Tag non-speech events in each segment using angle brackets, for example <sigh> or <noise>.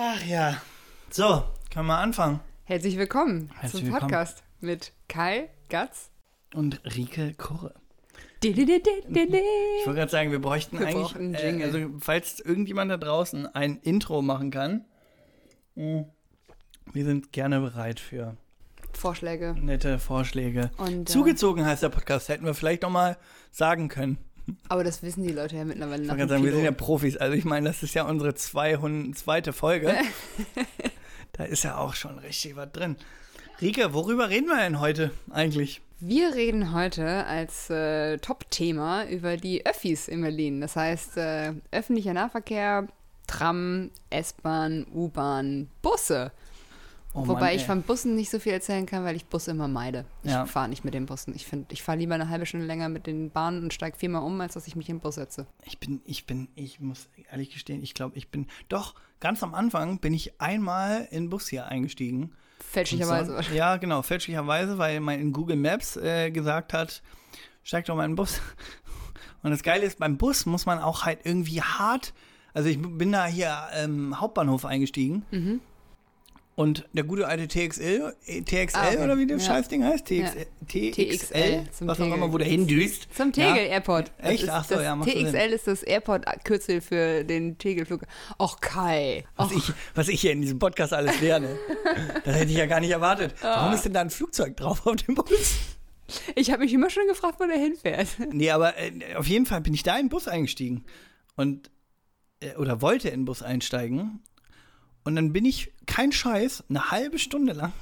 Ach ja. So, können wir anfangen. Herzlich willkommen Herzlich zum willkommen. Podcast mit Kai Gatz. Und Rike Kurre. Ich wollte gerade sagen, wir bräuchten Wir eigentlich, brauchen einen äh, also falls irgendjemand da draußen ein Intro machen kann, mh, wir sind gerne bereit für Vorschläge. nette Vorschläge. Und, äh, Zugezogen heißt der Podcast, hätten wir vielleicht noch mal sagen können. Aber das wissen die Leute ja mittlerweile Ich nach gerade sagen, wir sind ja. Profis. Also ich meine, das ist ja unsere 200, zweite Folge. <laughs> da ist ja auch schon richtig was drin. Rike, worüber reden wir denn heute eigentlich? Wir reden heute als äh, Top-Thema über die Öffis in Berlin. Das heißt, äh, öffentlicher Nahverkehr, Tram, S-Bahn, U-Bahn, Busse. Oh Wobei Mann, ich von Bussen nicht so viel erzählen kann, weil ich Busse immer meide. Ich Ja. fahre nicht mit den Bussen. Ich finde, ich fahre lieber eine halbe Stunde länger mit den Bahnen und steige viermal um, als dass ich mich in den Bus setze. Ich bin, ich bin, ich muss ehrlich gestehen, ich glaube, ich bin, doch, ganz am Anfang bin ich einmal in den Bus hier eingestiegen. Fälschlicherweise. So- Ja, genau, fälschlicherweise, weil mein in Google Maps äh, gesagt hat, steig doch mal in den Bus. <laughs> Und das Geile ist, beim Bus muss man auch halt irgendwie hart, also ich bin da hier ähm, Hauptbahnhof eingestiegen. Mhm. Und der gute alte TXL, äh, TXL Ah, okay. oder wie das Ja. Scheißding heißt? TXL, Ja. TXL, zum was auch immer, wo der hindüst. Zum Ja. Tegel Airport. Das Echt? Ach so, das ja, macht Sinn. TXL ist das Airport-Kürzel für den Tegelflug. Och, Kai. Was ich, was ich hier in diesem Podcast alles lerne. <laughs> Das hätte ich ja gar nicht erwartet. Ah. Warum ist denn da ein Flugzeug drauf auf dem Bus? ich habe mich immer schon gefragt, wo der hinfährt. Nee, aber äh, auf jeden Fall bin ich da in den Bus eingestiegen. Und, äh, oder wollte in den Bus einsteigen. Und dann bin ich, kein Scheiß, eine halbe Stunde lang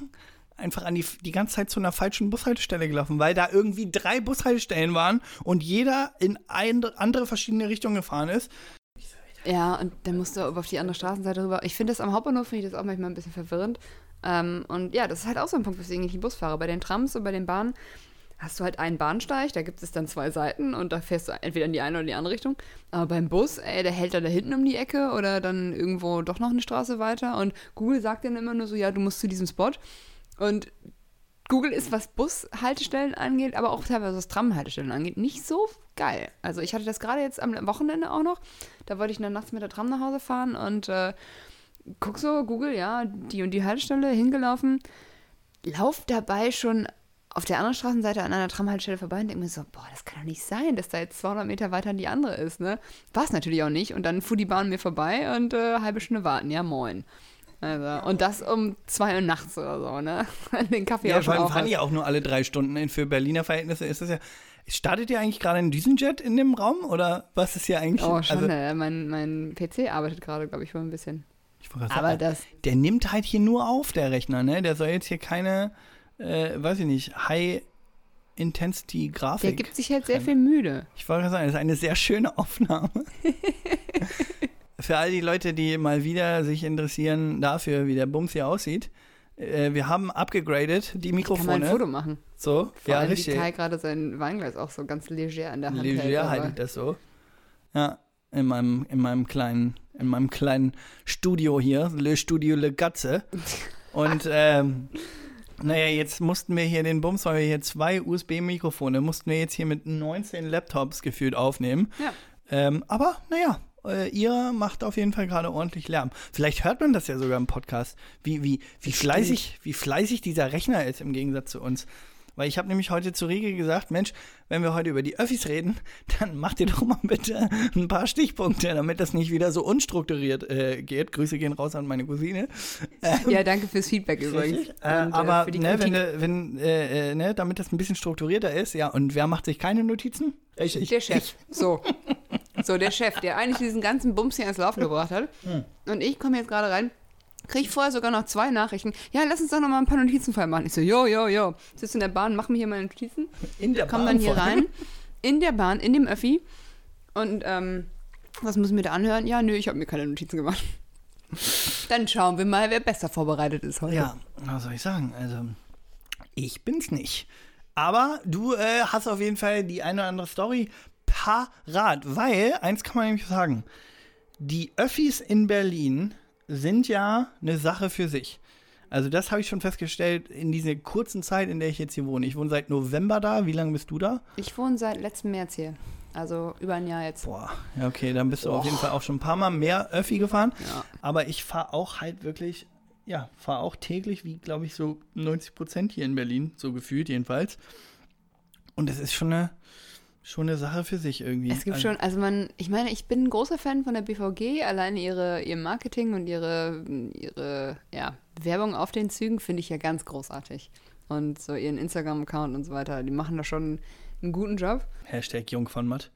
einfach an die, die ganze Zeit zu einer falschen Bushaltestelle gelaufen, weil da irgendwie drei Bushaltestellen waren und jeder in eine andere verschiedene Richtungen gefahren ist. Ja, und dann musst du auf die andere Straßenseite rüber. Ich finde das am Hauptbahnhof, finde ich das auch manchmal ein bisschen verwirrend. Ähm, und ja, das ist halt auch so ein Punkt, weswegen ich den Bus fahre. Bei den Trams und bei den Bahnen hast du halt einen Bahnsteig, da gibt es dann zwei Seiten und da fährst du entweder in die eine oder die andere Richtung. Aber beim Bus, ey, der hält da da hinten um die Ecke oder dann irgendwo doch noch eine Straße weiter. Und Google sagt dann immer nur so, ja, du musst zu diesem Spot. Und Google ist, was Bushaltestellen angeht, aber auch teilweise was Tramhaltestellen angeht, nicht so geil. Also ich hatte das gerade jetzt am Wochenende auch noch. Da wollte ich dann nachts mit der Tram nach Hause fahren und äh, guck so, Google, ja, die und die Haltestelle hingelaufen. Lauf dabei schon auf der anderen Straßenseite an einer Tramhaltestelle vorbei und denke mir so, boah, das kann doch nicht sein, dass da jetzt 200 Meter weiter die andere ist, ne? War es natürlich auch nicht. Und dann fuhr die Bahn mir vorbei und äh, halbe Stunde warten, ja moin. Also, und das um zwei Uhr nachts oder so, ne? <laughs> Den Kaffee Ja, auch schon vor allem auf. fahren die auch nur alle drei Stunden. Für Berliner Verhältnisse ist das ja. Startet ihr eigentlich gerade einen Düsenjet in dem Raum oder was ist hier eigentlich? Oh, schon, also, ne? mein, mein PC arbeitet gerade, glaube ich, wohl ein bisschen. ich wollte gerade Aber sagen, das, der nimmt halt hier nur auf, der Rechner, ne? Der soll jetzt hier keine, äh, weiß ich nicht, High Intensity Grafik. der gibt sich halt sehr viel müde. Ich wollte gerade sagen, das ist eine sehr schöne Aufnahme. <laughs> Für all die Leute, die mal wieder sich interessieren dafür, wie der Bums hier aussieht. Äh, wir haben abgegradet die Kann man ein Mikrofone. Foto machen. So, Vor ja, allem, richtig. Kai gerade sein Weinglas auch so ganz leger in der Hand hält. Leger halte ich das so. Ja, in meinem, in meinem kleinen, in meinem kleinen Studio hier, Le Studio Le Gatze. <laughs> Und ähm, naja, jetzt mussten wir hier den Bums, weil wir hier zwei USB-Mikrofone, mussten wir jetzt hier mit 19 Laptops gefühlt aufnehmen. Ja. Ähm, aber naja, äh, ihr macht auf jeden Fall gerade ordentlich Lärm. Vielleicht hört man das ja sogar im Podcast, wie, wie, wie, fleißig, wie fleißig dieser Rechner ist im Gegensatz zu uns. Weil ich habe nämlich heute zu Riege gesagt, Mensch, wenn wir heute über die Öffis reden, dann macht ihr doch mal bitte ein paar Stichpunkte, damit das nicht wieder so unstrukturiert äh, geht. Grüße gehen raus an meine Cousine. Ja, danke fürs Feedback übrigens. Äh, Und, aber für die ne, wenn, wenn äh, äh, ne, damit das ein bisschen strukturierter ist, ja, und wer macht sich keine Notizen? Richtig. Der Chef. So. So, der Chef, der eigentlich diesen ganzen Bums hier ans Laufen gebracht hat. Hm. Und ich komme jetzt gerade rein, kriege vorher sogar noch zwei Nachrichten. Ja, lass uns doch noch mal ein paar Notizen vorher machen. Ich so, jo, jo, jo. Sitze in der Bahn, mach mir hier meine Notizen. In der Komm dann hier vor- rein. In der Bahn, in dem Öffi. Und, ähm, was müssen wir da anhören? Ja, nö, ich habe mir keine Notizen gemacht. <laughs> Dann schauen wir mal, wer besser vorbereitet ist heute. Ja, was soll ich sagen? Also, ich bin's nicht. Aber du äh, hast auf jeden Fall die eine oder andere Story parat, weil, eins kann man nämlich sagen, die Öffis in Berlin sind ja eine Sache für sich. Also das habe ich schon festgestellt in dieser kurzen Zeit, in der ich jetzt hier wohne. Ich wohne seit November da. Wie lange bist du da? Ich wohne seit letztem März hier. Also über ein Jahr jetzt. Boah, ja okay, dann bist du auf jeden Fall auch schon ein paar Mal mehr Öffi gefahren. Ja. Aber ich fahre auch halt wirklich, ja, fahre auch täglich, wie glaube ich so 90 Prozent hier in Berlin, so gefühlt jedenfalls. Und es ist schon eine, schon eine Sache für sich irgendwie. Es gibt also, schon, also man, ich meine, ich bin ein großer Fan von der BVG. Alleine ihre, ihr Marketing und ihre, ihre ja, Werbung auf den Zügen finde ich ja ganz großartig. Und so ihren Instagram-Account und so weiter, die machen da schon einen guten Job. <laughs> Hashtag Jung von Matt.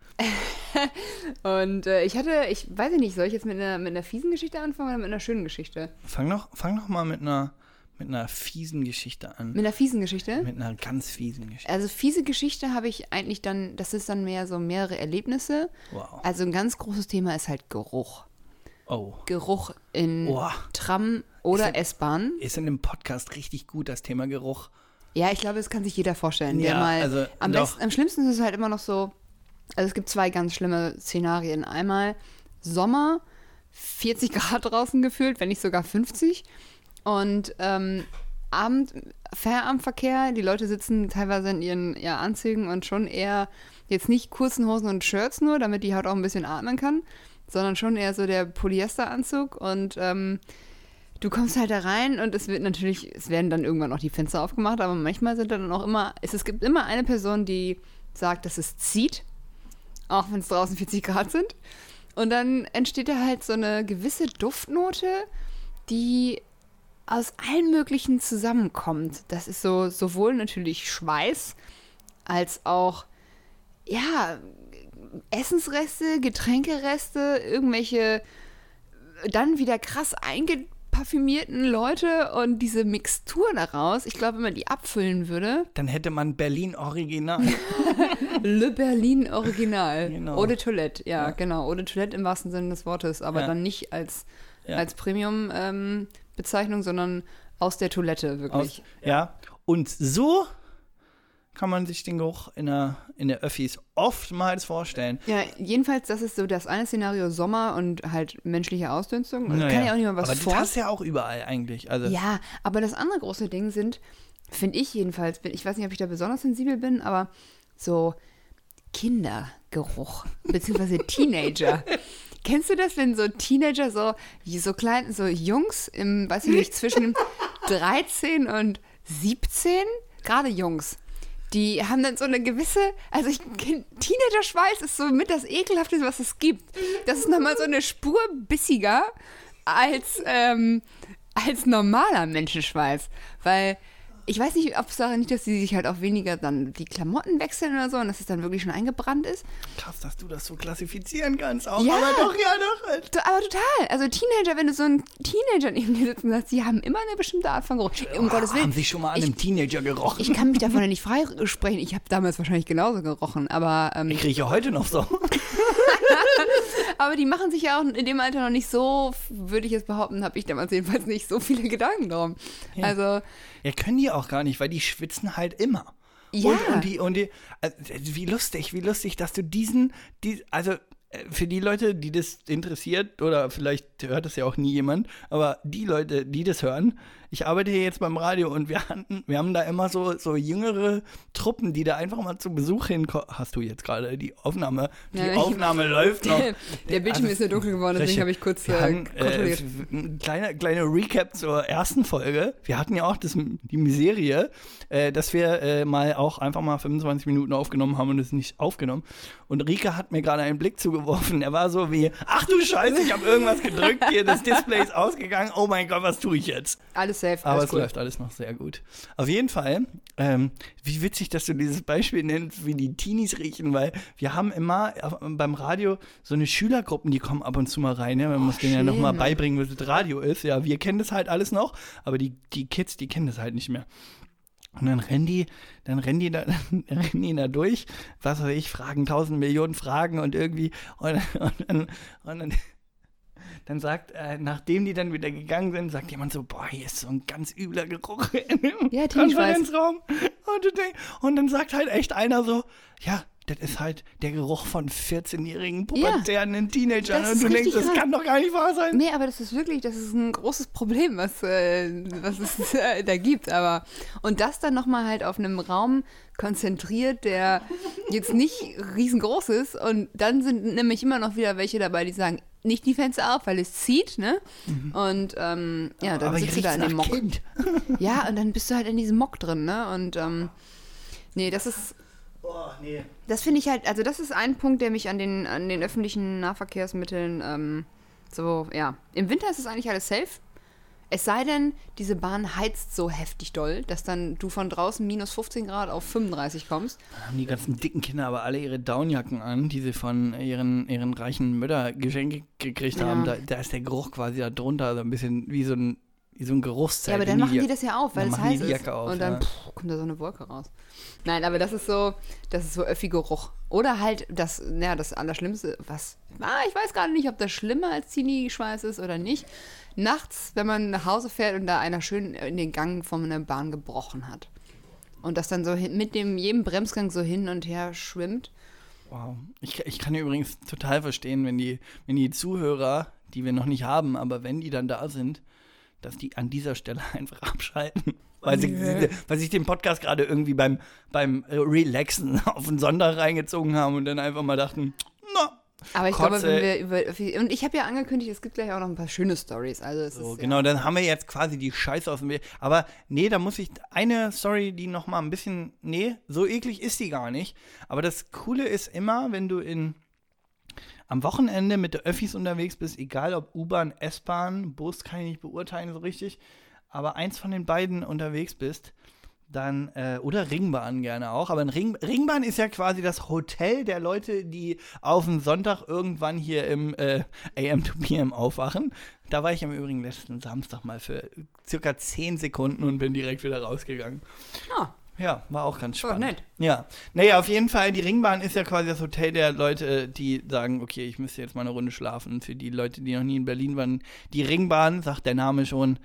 Und äh, ich hatte, ich weiß nicht, soll ich jetzt mit einer, mit einer fiesen Geschichte anfangen oder mit einer schönen Geschichte? Fang noch, fang noch mal mit einer, mit einer fiesen Geschichte an. Mit einer fiesen Geschichte? Mit einer ganz fiesen Geschichte. Also fiese Geschichte habe ich eigentlich dann, das ist dann mehr so mehrere Erlebnisse. Wow. Also ein ganz großes Thema ist halt Geruch. Oh. Geruch in Boah. Tram oder S-Bahn. Ist in dem Podcast richtig gut, das Thema Geruch. Ja, ich glaube, das kann sich jeder vorstellen. Der Ja, mal also am, doch. besten, am schlimmsten ist es halt immer noch so, also es gibt zwei ganz schlimme Szenarien. Einmal Sommer, 40 Grad <laughs> draußen gefühlt, wenn nicht sogar 50. Und ähm, Abend, Feierabendverkehr, die Leute sitzen teilweise in ihren ja, Anzügen und schon eher jetzt nicht kurzen Hosen und Shirts nur, damit die Haut auch ein bisschen atmen kann, sondern schon eher so der Polyesteranzug und ähm, du kommst halt da rein und es wird natürlich, es werden dann irgendwann auch die Fenster aufgemacht, aber manchmal sind dann auch immer, es, es gibt immer eine Person, die sagt, dass es zieht, auch wenn es draußen 40 Grad sind. Und dann entsteht da halt so eine gewisse Duftnote, die aus allen möglichen zusammenkommt. Das ist so sowohl natürlich Schweiß als auch ja Essensreste, Getränkereste, irgendwelche dann wieder krass eingeparfümierten Leute und diese Mixtur daraus. Ich glaube, wenn man die abfüllen würde, Dann hätte man Berlin Original. <laughs> Le Berlin Original. Genau. De Toilette, ja, Ja. genau. De Toilette im wahrsten Sinne des Wortes, aber Ja. dann nicht als, Ja. als Premium-Bezeichnung, sondern aus der Toilette, wirklich. Aus, ja. Und so kann man sich den Geruch in der, in der Öffis oftmals vorstellen. Ja, jedenfalls, das ist so das eine Szenario Sommer und halt menschliche Ausdünstung. Naja. kann ja auch niemand was Aber vor. das hast ja auch überall eigentlich. Also, Ja, aber das andere große Ding sind, finde ich jedenfalls, bin- ich weiß nicht, ob ich da besonders sensibel bin, aber so Kindergeruch, beziehungsweise <laughs> Teenager. Kennst du das, wenn so Teenager so, so klein, so Jungs im, weiß ich nicht, zwischen <laughs> 13 und 17, gerade Jungs, die haben dann so eine gewisse, also ich Teenager-Schweiß ist so mit das ekelhafteste, was es gibt. Das ist nochmal so eine Spur bissiger als, ähm, als normaler Menschenschweiß. Weil ich weiß nicht, ob es daran liegt, dass sie sich halt auch weniger dann die Klamotten wechseln oder so und dass es dann wirklich schon eingebrannt ist. krass, dass du das so klassifizieren kannst. Auch, Ja. Aber doch, ja, doch. To- Aber total. Also Teenager, wenn du so einen Teenager neben dir sitzen hast, die haben immer eine bestimmte Art von Geruch. Um Gottes Haben Willen. sie schon mal an Ich- einem Teenager gerochen? Ich kann mich <laughs> davon ja nicht freisprechen. Ich habe damals wahrscheinlich genauso gerochen, aber, ähm, Ich rieche heute noch so. <laughs> aber die machen sich ja auch in dem Alter noch nicht so, würde ich jetzt behaupten, habe ich damals jedenfalls nicht so viele Gedanken drum. Ja. Also, Ja, können die auch gar nicht, weil die schwitzen halt immer. Ja. Und, und die, und die, also, wie lustig, wie lustig, dass du diesen, die, also äh, für die Leute, die das interessiert, oder vielleicht hört das ja auch nie jemand, aber die Leute, die das hören, ich arbeite hier jetzt beim Radio und wir hatten, wir haben da immer so, so jüngere Truppen, die da einfach mal zu Besuch hinkommen. Hast du jetzt gerade die Aufnahme? Die Ja, Aufnahme <laughs> läuft noch. Der Bildschirm ist ja dunkel geworden, deswegen habe ich kurz, Wir äh, haben, kontrolliert. Äh, ein kleiner kleine Recap zur ersten Folge. Wir hatten ja auch das, die Miserie, äh, dass wir äh, mal auch einfach mal 25 Minuten aufgenommen haben und es nicht aufgenommen. Und Rike hat mir gerade einen Blick zugeworfen. Er war so wie, ach du Scheiße, ich habe irgendwas gedrückt hier, das Display ist ausgegangen. Oh mein Gott, was tue ich jetzt? alles safe, Aber alles es cool. läuft alles noch sehr gut. Auf jeden Fall, ähm, wie witzig, dass du dieses Beispiel nennst, wie die Teenies riechen, weil wir haben immer auf- beim Radio so eine Schülergruppen, die kommen ab und zu mal rein. Ja? Man muss denen ja schlimm. nochmal beibringen, was das Radio ist. Ja, wir kennen das halt alles noch, aber die, die Kids, die kennen das halt nicht mehr. Und dann rennen die, dann rennen die da, dann <laughs> rennen die da durch, was weiß ich, fragen tausend Millionen Fragen und irgendwie, und, und, dann, und dann, dann sagt, äh, nachdem die dann wieder gegangen sind, sagt jemand so, boah, hier ist so ein ganz übler Geruch <laughs> in dem Ja. Konferenzraum. Und, und dann sagt halt echt einer so, ja, das ist halt der Geruch von 14-jährigen pubertären Teenagern. Das Und du denkst, das krass. kann doch gar nicht wahr sein. Nee, aber das ist wirklich, das ist ein großes Problem, was, äh, was es <laughs> äh, da gibt. Aber und das dann nochmal halt auf einem Raum konzentriert, der jetzt nicht riesengroß ist. Und dann sind nämlich immer noch wieder welche dabei, die sagen, nicht die Fenster auf, weil es zieht, ne? Und ähm, ja, dann Aber sitzt du da in dem Mock. Kind. <laughs> Ja, und dann bist du halt in diesem Mock drin, ne? Und ähm, nee, das ist Nee. das finde ich halt, also das ist ein Punkt, der mich an den, an den öffentlichen Nahverkehrsmitteln ähm, so, ja. Im Winter ist es eigentlich alles safe. Es sei denn, diese Bahn heizt so heftig doll, dass dann du von draußen minus 15 Grad auf 35 kommst. Da haben die ganzen dicken Kinder aber alle ihre Downjacken an, die sie von ihren, ihren reichen Mütter geschenkt gekriegt Ja. haben. Da, da ist der Geruch quasi da drunter, so ein bisschen wie so ein, wie so ein Geruchszelt. Ja, aber dann machen die Ja- das ja auf, weil es heiß ist. Auf, und dann ja. pff, kommt da so eine Wolke raus. Nein, aber das ist so, das ist so Öffi-Geruch. Oder halt das, ja, das Allerschlimmste, was, ah, ich weiß gerade nicht, ob das schlimmer als Teenie-Schweiß ist oder nicht. Nachts, wenn man nach Hause fährt und da einer schön in den Gang von einer Bahn gebrochen hat. Und das dann so mit dem jedem Bremsgang so hin und her schwimmt. Wow. Ich, ich kann übrigens total verstehen, wenn die, wenn die Zuhörer, die wir noch nicht haben, aber wenn die dann da sind, dass die an dieser Stelle <laughs> einfach abschalten. Weil, sie, sie, weil sich den Podcast gerade irgendwie beim, beim Relaxen <laughs> auf den Sonntag reingezogen haben und dann einfach mal dachten, na, Aber ich Kotze. glaube, wenn wir über und ich habe ja angekündigt, es gibt gleich auch noch ein paar schöne Stories. Also So, genau, dann haben wir jetzt quasi die Scheiße aus dem Weg. Aber nee, da muss ich eine Story, die noch mal ein bisschen, nee, so eklig ist die gar nicht. Aber das Coole ist immer, wenn du in am Wochenende mit der Öffis unterwegs bist, egal ob U-Bahn, S-Bahn, Bus, kann ich nicht beurteilen so richtig, aber eins von den beiden unterwegs bist, dann, äh, oder Ringbahn gerne auch, aber ein Ring, Ringbahn ist ja quasi das Hotel der Leute, die auf den Sonntag irgendwann hier im äh, AM to PM aufwachen. Da war ich im Übrigen letzten Samstag mal für circa 10 Sekunden und bin direkt wieder rausgegangen. Ah, Ja, war auch ganz War spannend. nett. Ja, naja, auf jeden Fall, die Ringbahn ist ja quasi das Hotel der Leute, die sagen, okay, ich müsste jetzt mal eine Runde schlafen. Für die Leute, die noch nie in Berlin waren, die Ringbahn, sagt der Name schon,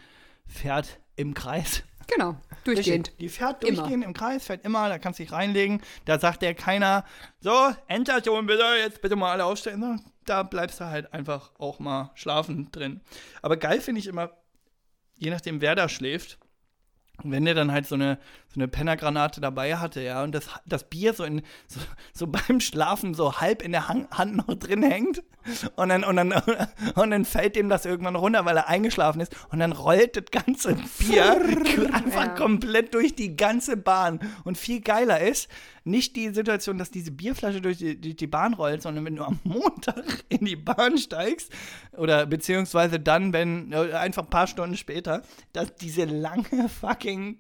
fährt im Kreis. genau, durchgehend. Die fährt Immer. durchgehend im Kreis, fährt immer, da kannst du dich reinlegen. Da sagt der keiner, so, Endstation bitte, jetzt bitte mal alle aufstellen. Da bleibst du halt einfach auch mal schlafen drin. Aber geil finde ich immer, je nachdem, wer da schläft, wenn der dann halt so eine, so eine Pennergranate dabei hatte, ja, und das, das Bier so, in, so, so <laughs> beim Schlafen so halb in der Han- Hand noch drin hängt und dann, und, dann, <laughs> und dann fällt dem das irgendwann runter, weil er eingeschlafen ist und dann rollt das ganze Bier <laughs> einfach Ja. komplett durch die ganze Bahn. Und viel geiler ist, nicht die Situation, dass diese Bierflasche durch die, durch die Bahn rollt, sondern wenn du am Montag in die Bahn steigst oder beziehungsweise dann, wenn äh, einfach ein paar Stunden später, dass diese lange fucking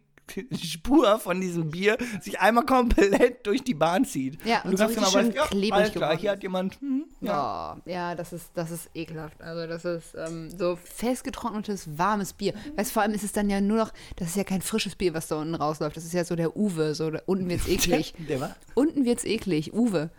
Spur von diesem Bier sich einmal komplett durch die Bahn zieht. Ja, und und du so ganz genau weißt, ja, klebrig alles klar, hier hat jemand, hm, ja. Ja, ja, das ist, das ist ekelhaft. Also das ist ähm, so festgetrocknetes, warmes Bier. Weißt vor allem ist es dann ja nur noch, das ist ja kein frisches Bier, was da unten rausläuft. Das ist ja so der Uwe, so da, unten wird's <laughs> eklig. Der war? unten wird's eklig, Uwe.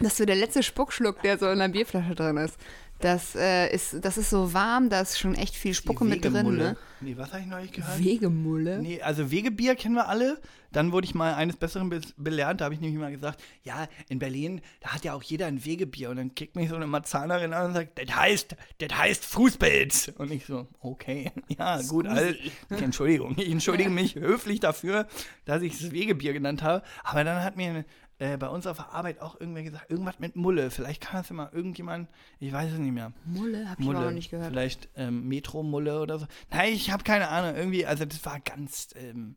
Das ist so der letzte Spuckschluck, der so in der Bierflasche drin ist. Das, äh, ist, das ist so warm, da ist schon echt viel Spucke mit drin. Ne? Nee, was habe ich neulich gehört? Wegemulle. Nee, also Wegebier kennen wir alle. Dann wurde ich mal eines Besseren be belernt. Da habe ich nämlich mal gesagt, ja, in Berlin, da hat ja auch jeder ein Wegebier. Und dann kickt mich so eine Marzahnerin an und sagt, das heißt, das heißt Fußpilz. Und ich so, okay, <laughs> ja, gut, all, Entschuldigung. Ich entschuldige <laughs> mich höflich dafür, dass ich es Wegebier genannt habe. Aber dann hat mir äh, bei uns auf der Arbeit auch irgendwer gesagt, irgendwas mit Mulle. Vielleicht kann das immer irgendjemand, ich weiß es nicht mehr. Mulle, hab ich aber noch nicht gehört. Vielleicht ähm, Metro-Mulle oder so. Nein, ich habe keine Ahnung. Irgendwie, also das war ganz ähm,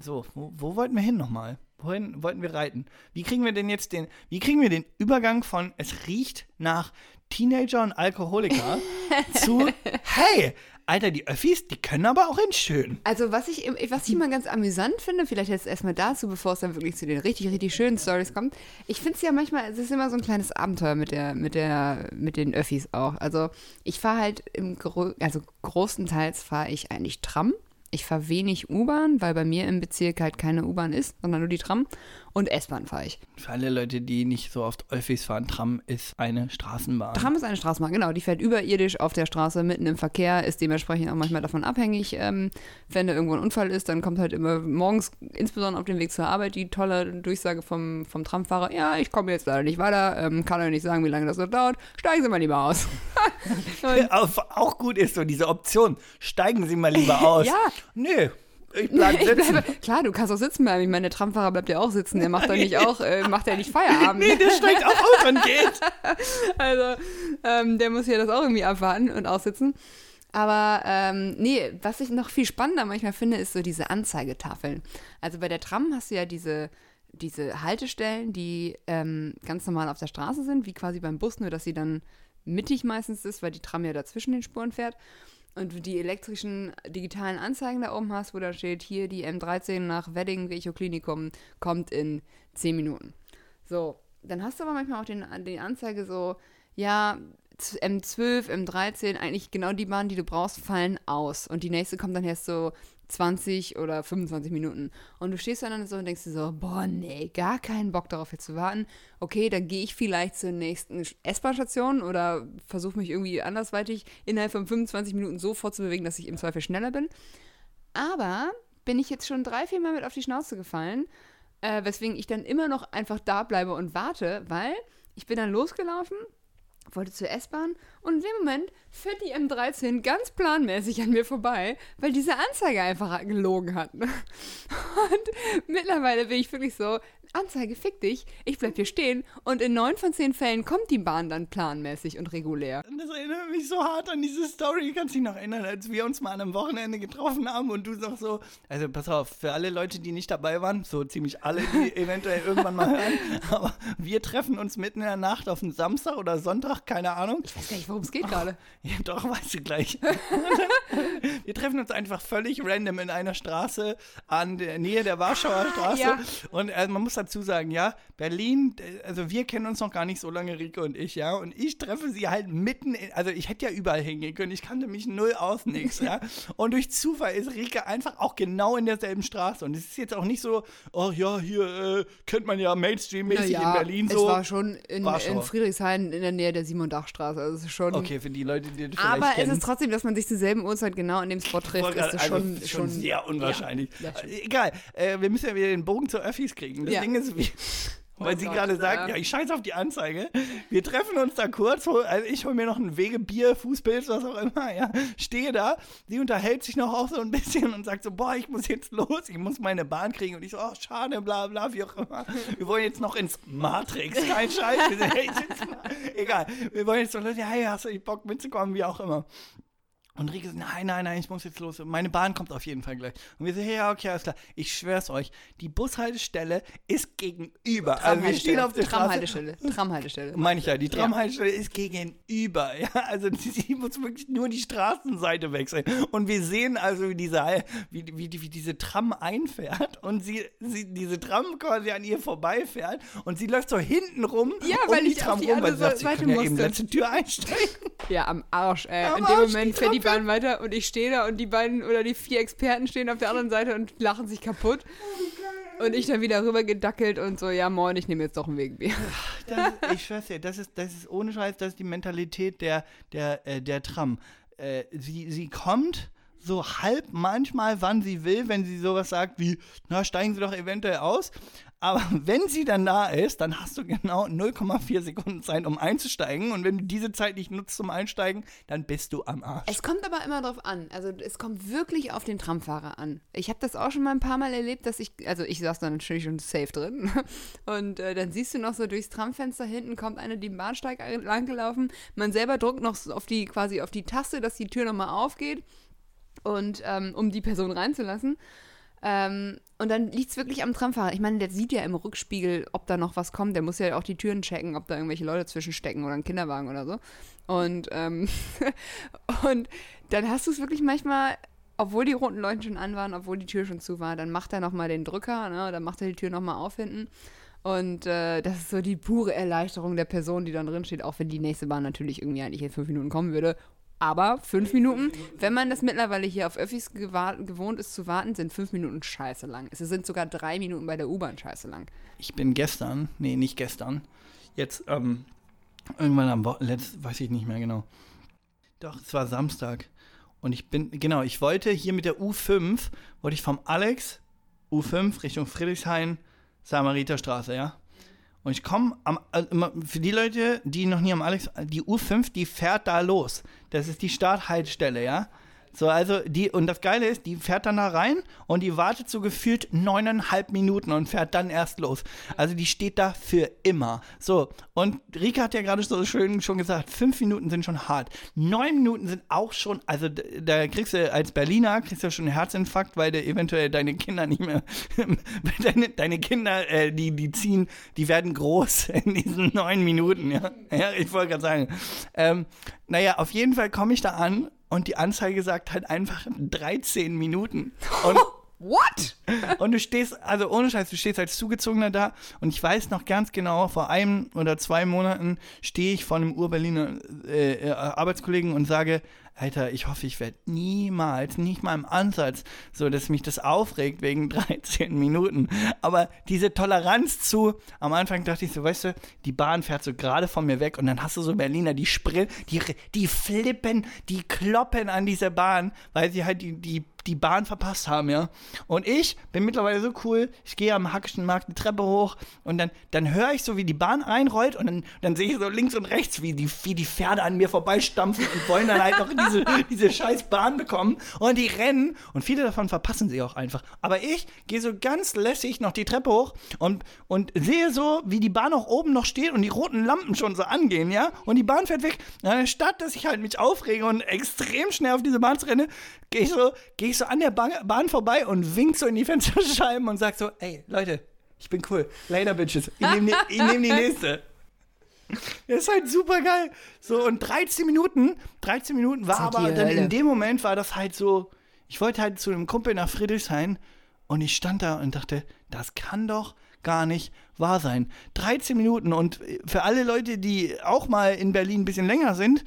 so. Wo, wo wollten wir hin nochmal? Wohin wollten wir reiten? Wie kriegen wir denn jetzt den, wie kriegen wir den Übergang von es riecht nach Teenager und Alkoholiker <laughs> zu hey, Alter, die Öffis, die können aber auch in schön. Also was ich, was ich immer ganz amüsant finde, vielleicht jetzt erstmal dazu, bevor es dann wirklich zu den richtig, richtig schönen Stories kommt. Ich finde es ja manchmal, es ist immer so ein kleines Abenteuer mit der, mit der, mit den Öffis auch. Also ich fahre halt im, Gro also großenteils fahre ich eigentlich Tram. Ich fahre wenig U-Bahn, weil bei mir im Bezirk halt keine U-Bahn ist, sondern nur die Tram. Und S-Bahn fahre ich. Für alle Leute, die nicht so oft Öffis fahren, Tram ist eine Straßenbahn. Tram ist eine Straßenbahn, genau. Die fährt überirdisch auf der Straße mitten im Verkehr, ist dementsprechend auch manchmal davon abhängig. Ähm, wenn da irgendwo ein Unfall ist, dann kommt halt immer morgens, insbesondere auf dem Weg zur Arbeit, die tolle Durchsage vom, vom Tramfahrer: Ja, ich komme jetzt leider nicht weiter, ähm, kann euch nicht sagen, wie lange das noch dauert. Steigen Sie mal lieber aus. <laughs> Auch gut ist so diese Option. Steigen Sie mal lieber <laughs> aus. Ja. Nö, ich bleib Ich sitzen. bleibe, klar, du kannst auch sitzen bleiben. Ich meine, der Tramfahrer bleibt ja auch sitzen. Der macht dann nicht auch, äh, macht ja nicht Feierabend. Nee, der steigt auch aus und geht. <laughs> Also, ähm, der muss ja das auch irgendwie abwarten und aussitzen. Aber ähm, nee, was ich noch viel spannender manchmal finde, ist so diese Anzeigetafeln. Also bei der Tram hast du ja diese, diese Haltestellen, die ähm, ganz normal auf der Straße sind, wie quasi beim Bus, nur dass sie dann mittig meistens ist, weil die Tram ja dazwischen den Spuren fährt. Und die elektrischen digitalen Anzeigen da oben hast, wo da steht, hier die M13 nach Wedding, Klinikum, kommt in 10 Minuten. So, dann hast du aber manchmal auch den, die Anzeige so, ja, Z- M12, M13, eigentlich genau die Bahnen, die du brauchst, fallen aus. Und die nächste kommt dann erst so 20 oder 25 Minuten. Und du stehst dann so und denkst dir so, boah, nee, gar keinen Bock darauf jetzt zu warten. Okay, dann gehe ich vielleicht zur nächsten S-Bahn-Station oder versuche mich irgendwie andersweitig innerhalb von 25 Minuten so fortzubewegen, dass ich im Zweifel schneller bin. Aber bin ich jetzt schon drei, vier Mal mit auf die Schnauze gefallen, äh, weswegen ich dann immer noch einfach da bleibe und warte, weil ich bin dann losgelaufen, wollte zur S-Bahn und in dem Moment fährt die M13 ganz planmäßig an mir vorbei, weil diese Anzeige einfach gelogen hat. <laughs> Und mittlerweile bin ich wirklich so, Anzeige, fick dich, ich bleib hier stehen und in neun von zehn Fällen kommt die Bahn dann planmäßig und regulär. Das erinnert mich so hart an diese Story. Kannst dich noch erinnern, als wir uns mal an einem Wochenende getroffen haben und du noch so, also pass auf, für alle Leute, die nicht dabei waren, so ziemlich alle, die <laughs> eventuell irgendwann mal hören, aber wir treffen uns mitten in der Nacht auf einen Samstag oder Sonntag, keine Ahnung. Ich weiß gar nicht, worum es geht gerade. <laughs> Ja, doch, weißt du gleich. <laughs> wir treffen uns einfach völlig random in einer Straße an der Nähe der Warschauer Straße. ja. Und äh, man muss dazu sagen, ja, Berlin, also wir kennen uns noch gar nicht so lange, Rike und ich, ja. Und ich treffe sie halt mitten in, also ich hätte ja überall hingehen können. Ich kannte mich null aus, nix, ja. <laughs> Und durch Zufall ist Rike einfach auch genau in derselben Straße. Und es ist jetzt auch nicht so, oh ja, hier äh, kennt man ja Mainstream-mäßig in Berlin so. Es war schon in, Warschau. in Friedrichshain in der Nähe der Simon Dachstraße. Also es ist schon. Okay, für die Leute, die das Aber vielleicht es kennen. ist trotzdem, dass man sich zur selben Uhrzeit genau in dem Spot trifft, ist also, schon, schon, schon sehr unwahrscheinlich. Ja, Egal, äh, wir müssen ja wieder den Bogen zu Öffis kriegen. Das Ja. Ist, wie, weil sie Gott, gerade sagt, ja. ja, ich scheiß auf die Anzeige. Wir treffen uns da kurz, hol- also ich hole mir noch ein Wegebier, Fußpilz, was auch immer, ja, stehe da, sie unterhält sich noch auch so ein bisschen und sagt so, boah, ich muss jetzt los, ich muss meine Bahn kriegen und ich so, oh, schade, bla bla, wie auch immer. Wir wollen jetzt noch ins Matrix, kein Scheiß, wir sind echt ins Ma egal, wir wollen jetzt so, ja, hey, hast du Bock mitzukommen, wie auch immer. Und Rieke so, nein, nein, nein, ich muss jetzt los. Meine Bahn kommt auf jeden Fall gleich. Und wir so, hey, ja, okay, alles klar. Ich schwör's euch, die Bushaltestelle ist gegenüber. Also wir stehen auf der Straße. Tramhaltestelle. Tramhaltestelle. Meine ich ja, die Tramhaltestelle ist gegenüber. Ja, also <laughs> sie, muss wirklich nur die Straßenseite wechseln. Und wir sehen also, wie diese, wie, wie, wie diese Tram einfährt und sie, sie diese Tram quasi an ihr vorbeifährt und sie läuft so hinten rum Ja, um weil die ich auf Tram die rum, weil sie andere sagt, sie Seite können ja eben letzte Tür einsteigen. Ja, am Arsch. Äh, Am in dem Arsch, Moment die fährt die Bahn weiter und ich stehe da und die beiden oder die vier Experten stehen auf der anderen Seite und lachen sich kaputt. Und ich dann wieder rüber gedackelt und so, ja moin, ich nehme jetzt doch ein Wegbier. Ich schwör's dir, das ist, das ist ohne Scheiß, das ist die Mentalität der, der, äh, der Tram. Äh, sie, sie kommt so halb manchmal, wann sie will, wenn sie sowas sagt wie, na, steigen Sie doch eventuell aus. Aber <laughs> wenn sie dann da ist, dann hast du genau 0,4 Sekunden Zeit, um einzusteigen. Und wenn du diese Zeit nicht nutzt zum Einsteigen, dann bist du am Arsch. Es kommt aber immer drauf an. Also es kommt wirklich auf den Tramfahrer an. Ich habe das auch schon mal ein paar Mal erlebt, dass ich, also ich saß da natürlich schon safe drin. <laughs> Und äh, dann siehst du noch so durchs Tramfenster hinten kommt eine die Bahnsteig lang gelaufen. Man selber drückt noch auf die, quasi auf die Taste, dass die Tür nochmal aufgeht. Und ähm, um die Person reinzulassen. Ähm, und dann liegt es wirklich am Tramfahrer. Ich meine, der sieht ja im Rückspiegel, ob da noch was kommt. Der muss ja auch die Türen checken, ob da irgendwelche Leute zwischenstecken oder ein Kinderwagen oder so. Und, ähm, <laughs> und dann hast du es wirklich manchmal, obwohl die roten Leuchten schon an waren, obwohl die Tür schon zu war, dann macht er nochmal den Drücker, ne? dann macht er die Tür nochmal auf hinten. Und äh, das ist so die pure Erleichterung der Person, die dann drin steht, auch wenn die nächste Bahn natürlich irgendwie eigentlich in fünf Minuten kommen würde. Aber fünf Minuten, wenn man das mittlerweile hier auf Öffis gewohnt ist zu warten, sind fünf Minuten scheiße lang. Es sind sogar drei Minuten bei der U-Bahn scheiße lang. Ich bin gestern, nee, nicht gestern, jetzt ähm, irgendwann am Wochenende, weiß ich nicht mehr genau. Doch, es war Samstag. Und ich bin, genau, ich wollte hier mit der U5, wollte ich vom Alex U5 Richtung Friedrichshain, Samariterstraße, ja. Und ich komme am, immer- für die Leute, die noch nie am Alex, die U5, die fährt da los. Das ist die Starthaltestelle, ja. So, also die, und das Geile ist, die fährt dann da rein und die wartet so gefühlt neuneinhalb Minuten und fährt dann erst los. Also die steht da für immer. So, und Rika hat ja gerade so schön schon gesagt, fünf Minuten sind schon hart. Neun Minuten sind auch schon, also da kriegst du als Berliner, kriegst du schon einen Herzinfarkt, weil du eventuell deine Kinder nicht mehr, <laughs> deine, deine Kinder, äh, die, die ziehen, die werden groß <laughs> in diesen neun Minuten, ja. Ja, ich wollte gerade sagen. Ähm, naja, auf jeden Fall komme ich da an und die Anzeige sagt halt einfach <laughs> 13 Minuten. Und, <laughs> What? <laughs> und du stehst, also ohne Scheiß, du stehst als Zugezogener da und ich weiß noch ganz genau, vor einem oder zwei Monaten stehe ich vor einem Ur-Berliner äh, äh, Arbeitskollegen und sage, Alter, ich hoffe, ich werde niemals, nicht mal im Ansatz, so dass mich das aufregt wegen <laughs> 13 Minuten. Aber diese Toleranz zu, am Anfang dachte ich so, weißt du, die Bahn fährt so gerade von mir weg und dann hast du so Berliner, die sprillen, die, die flippen, die kloppen an diese Bahn, weil sie halt die, die, die Bahn verpasst haben, ja. Und ich bin mittlerweile so cool, ich gehe am Hackischen Markt eine Treppe hoch und dann, dann höre ich so, wie die Bahn einrollt und dann, dann sehe ich so links und rechts, wie die, wie die Pferde an mir vorbeistampfen und wollen dann halt noch diese, <laughs> diese scheiß Bahn bekommen und die rennen und viele davon verpassen sie auch einfach. Aber ich gehe so ganz lässig noch die Treppe hoch und, und sehe so, wie die Bahn auch oben noch steht und die roten Lampen schon so angehen, ja, und die Bahn fährt weg. Und anstatt, dass ich halt mich aufrege und extrem schnell auf diese Bahn renne, gehe ich so, gehe ich so an der Bahn, Bahn vorbei und wink so in die Fensterscheiben und sag so, ey, Leute, ich bin cool. Later, Bitches. Ich nehme die, nehm die nächste. Das <laughs> ist halt super geil. So, und 13 Minuten, 13 Minuten war aber die dann Hölle. in dem Moment war das halt so, ich wollte halt zu einem Kumpel nach Friedrichshain und ich stand da und dachte, das kann doch gar nicht wahr sein. 13 Minuten und für alle Leute, die auch mal in Berlin ein bisschen länger sind,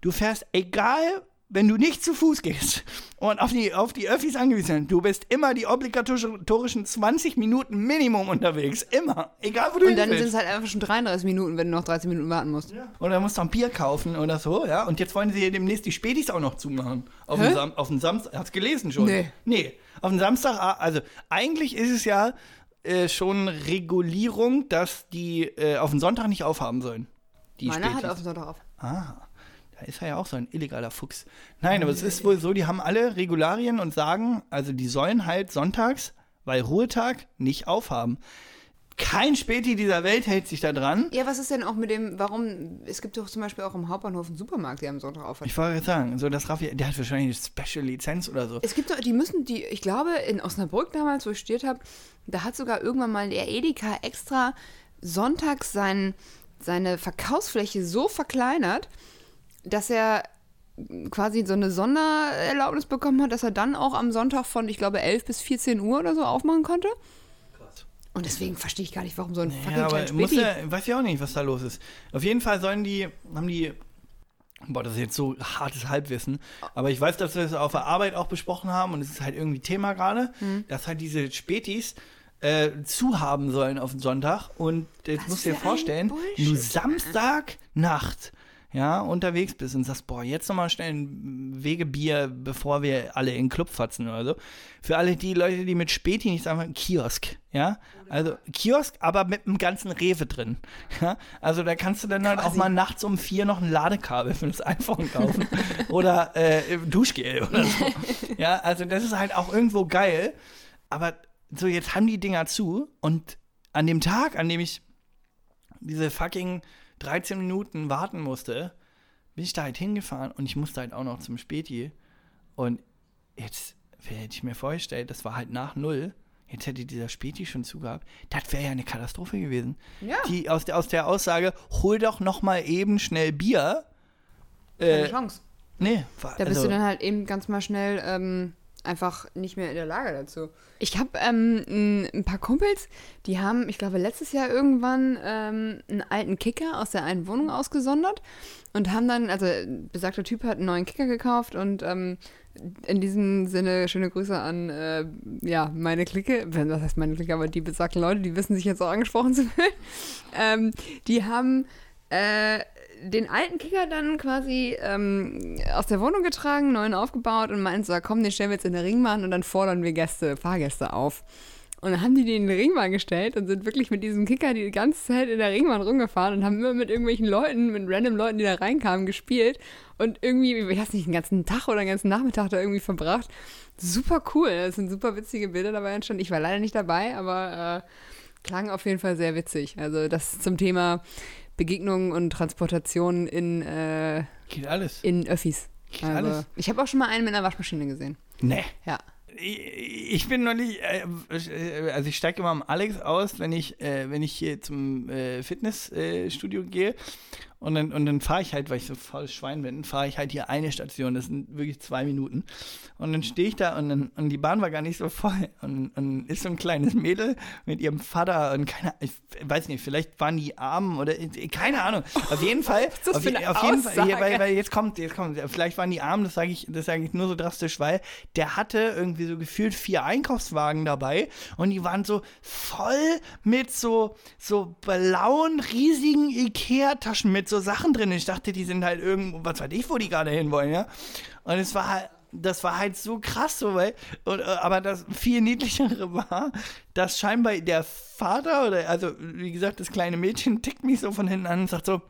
du fährst egal, wenn du nicht zu Fuß gehst und auf die, auf die Öffis angewiesen bist, du bist immer die obligatorischen 20 Minuten Minimum unterwegs. Immer. Egal, wo du Und dann sind es halt einfach schon 33 Minuten, wenn du noch 13 Minuten warten musst. Oder musst du ein Bier kaufen oder so, ja. Und jetzt wollen sie demnächst die Spätis auch noch zumachen. Auf Hä? den, Sam auf den Samstag. Hast gelesen schon? Nee. Nee. Auf den Samstag, ah, also eigentlich ist es ja äh, schon Regulierung, dass die äh, auf den Sonntag nicht aufhaben sollen. Die Meiner hat Spätis. auf den Sonntag auf. Ah, da ist er ja auch so ein illegaler Fuchs. Nein, aber es ist wohl so, die haben alle Regularien und sagen, also die sollen halt sonntags, weil Ruhetag, nicht aufhaben. Kein Späti dieser Welt hält sich da dran. Ja, was ist denn auch mit dem, warum, es gibt doch zum Beispiel auch im Hauptbahnhof einen Supermarkt, der am Sonntag auf hat. Ich wollte gerade sagen, so das Raffi, der hat wahrscheinlich eine Special-Lizenz oder so. Es gibt doch, die müssen, die, ich glaube, in Osnabrück damals, wo ich studiert habe, da hat sogar irgendwann mal der Edeka extra sonntags sein, seine Verkaufsfläche so verkleinert, dass er quasi so eine Sondererlaubnis bekommen hat, dass er dann auch am Sonntag von, ich glaube, 11 bis 14 Uhr oder so aufmachen konnte. Und deswegen verstehe ich gar nicht, warum so ein fucking Ja, aber kleiner muss Späti... ja, weiß ja auch nicht, was da los ist. Auf jeden Fall sollen die, haben die, boah, das ist jetzt so hartes Halbwissen, aber ich weiß, dass wir es auf der Arbeit auch besprochen haben und es ist halt irgendwie Thema gerade, Hm. dass halt diese Spätis äh, zu haben sollen auf den Sonntag und jetzt Was musst du dir vorstellen, du Bullshit. Ja, unterwegs bist und sagst, boah, jetzt nochmal schnell ein Wegebier, bevor wir alle in den Club fatzen oder so. Für alle die Leute, die mit Späti nicht sagen, Kiosk, ja. Also Kiosk, aber mit einem ganzen Rewe drin. Ja? Also da kannst du dann halt auch Quasi. mal nachts um vier noch ein Ladekabel für das iPhone kaufen. <laughs> oder äh, Duschgel oder so. ja, also das ist halt auch irgendwo geil. Aber so, jetzt haben die Dinger zu und an dem Tag, an dem ich diese fucking 13 Minuten warten musste, bin ich da halt hingefahren und ich musste halt auch noch zum Späti. Und jetzt hätte ich mir vorgestellt, das war halt nach null. Jetzt hätte dieser Späti schon zugehabt. Das wäre ja eine Katastrophe gewesen. Ja. Die aus der, aus der Aussage, hol doch noch mal eben schnell Bier. Keine Äh, Chance. nee, war, Da bist also, du dann halt eben ganz mal schnell ähm, einfach nicht mehr in der Lage dazu. Ich habe ähm, ein, paar Kumpels, die haben, ich glaube, letztes Jahr irgendwann ähm, einen alten Kicker aus der einen Wohnung ausgesondert und haben dann, also besagter Typ hat einen neuen Kicker gekauft und ähm, in diesem Sinne schöne Grüße an äh, ja, meine Clique, was heißt meine Clique, aber die besagten Leute, die wissen sich jetzt auch angesprochen zu fühlen. <laughs> ähm, die haben äh, den alten Kicker dann quasi ähm, aus der Wohnung getragen, neuen aufgebaut und meinten so, komm, den stellen wir jetzt in der Ringbahn und dann fordern wir Gäste, Fahrgäste auf. Und dann haben die den in die Ringbahn gestellt und sind wirklich mit diesem Kicker die ganze Zeit in der Ringbahn rumgefahren und haben immer mit irgendwelchen Leuten, mit random Leuten, die da reinkamen, gespielt. Und irgendwie, ich weiß nicht, einen ganzen Tag oder einen ganzen Nachmittag da irgendwie verbracht. Super cool. Es sind super witzige Bilder dabei entstanden. Ich war leider nicht dabei, aber äh, klang auf jeden Fall sehr witzig. Also das zum Thema Begegnungen und Transportation in, äh, Geht alles. in Öffis. Geht Also, alles. ich habe auch schon mal einen mit einer Waschmaschine gesehen. Nee. Ja. Ich bin noch nicht, äh, äh, also ich steige immer am Alex aus, wenn ich, äh, wenn ich hier zum Fitnessstudio gehe und dann, und dann fahre ich halt, weil ich so faules Schwein bin, fahre ich halt hier eine Station, das sind wirklich zwei Minuten. Und dann stehe ich da und, dann, und die Bahn war gar nicht so voll. Und, und ist so ein kleines Mädel mit ihrem Vater und keine, ich weiß nicht, vielleicht waren die arm oder keine Ahnung. Auf jeden Fall, das auf, auf jeden Fall, Aussage? hier, weil, weil jetzt kommt, jetzt kommt, vielleicht waren die arm, das sage ich, das sage ich nur so drastisch, weil der hatte irgendwie so gefühlt vier Einkaufswagen dabei und die waren so voll mit so, so blauen, riesigen Ikea-Taschen mit so Sachen drin. Ich dachte, die sind halt irgendwo, was weiß ich, wo die gerade hinwollen, ja. Und es war halt, das war halt so krass, so, weil, und, äh, aber das viel niedlichere <laughs> war, dass scheinbar der Vater oder, also, wie gesagt, das kleine Mädchen tickt mich so von hinten an und sagt so,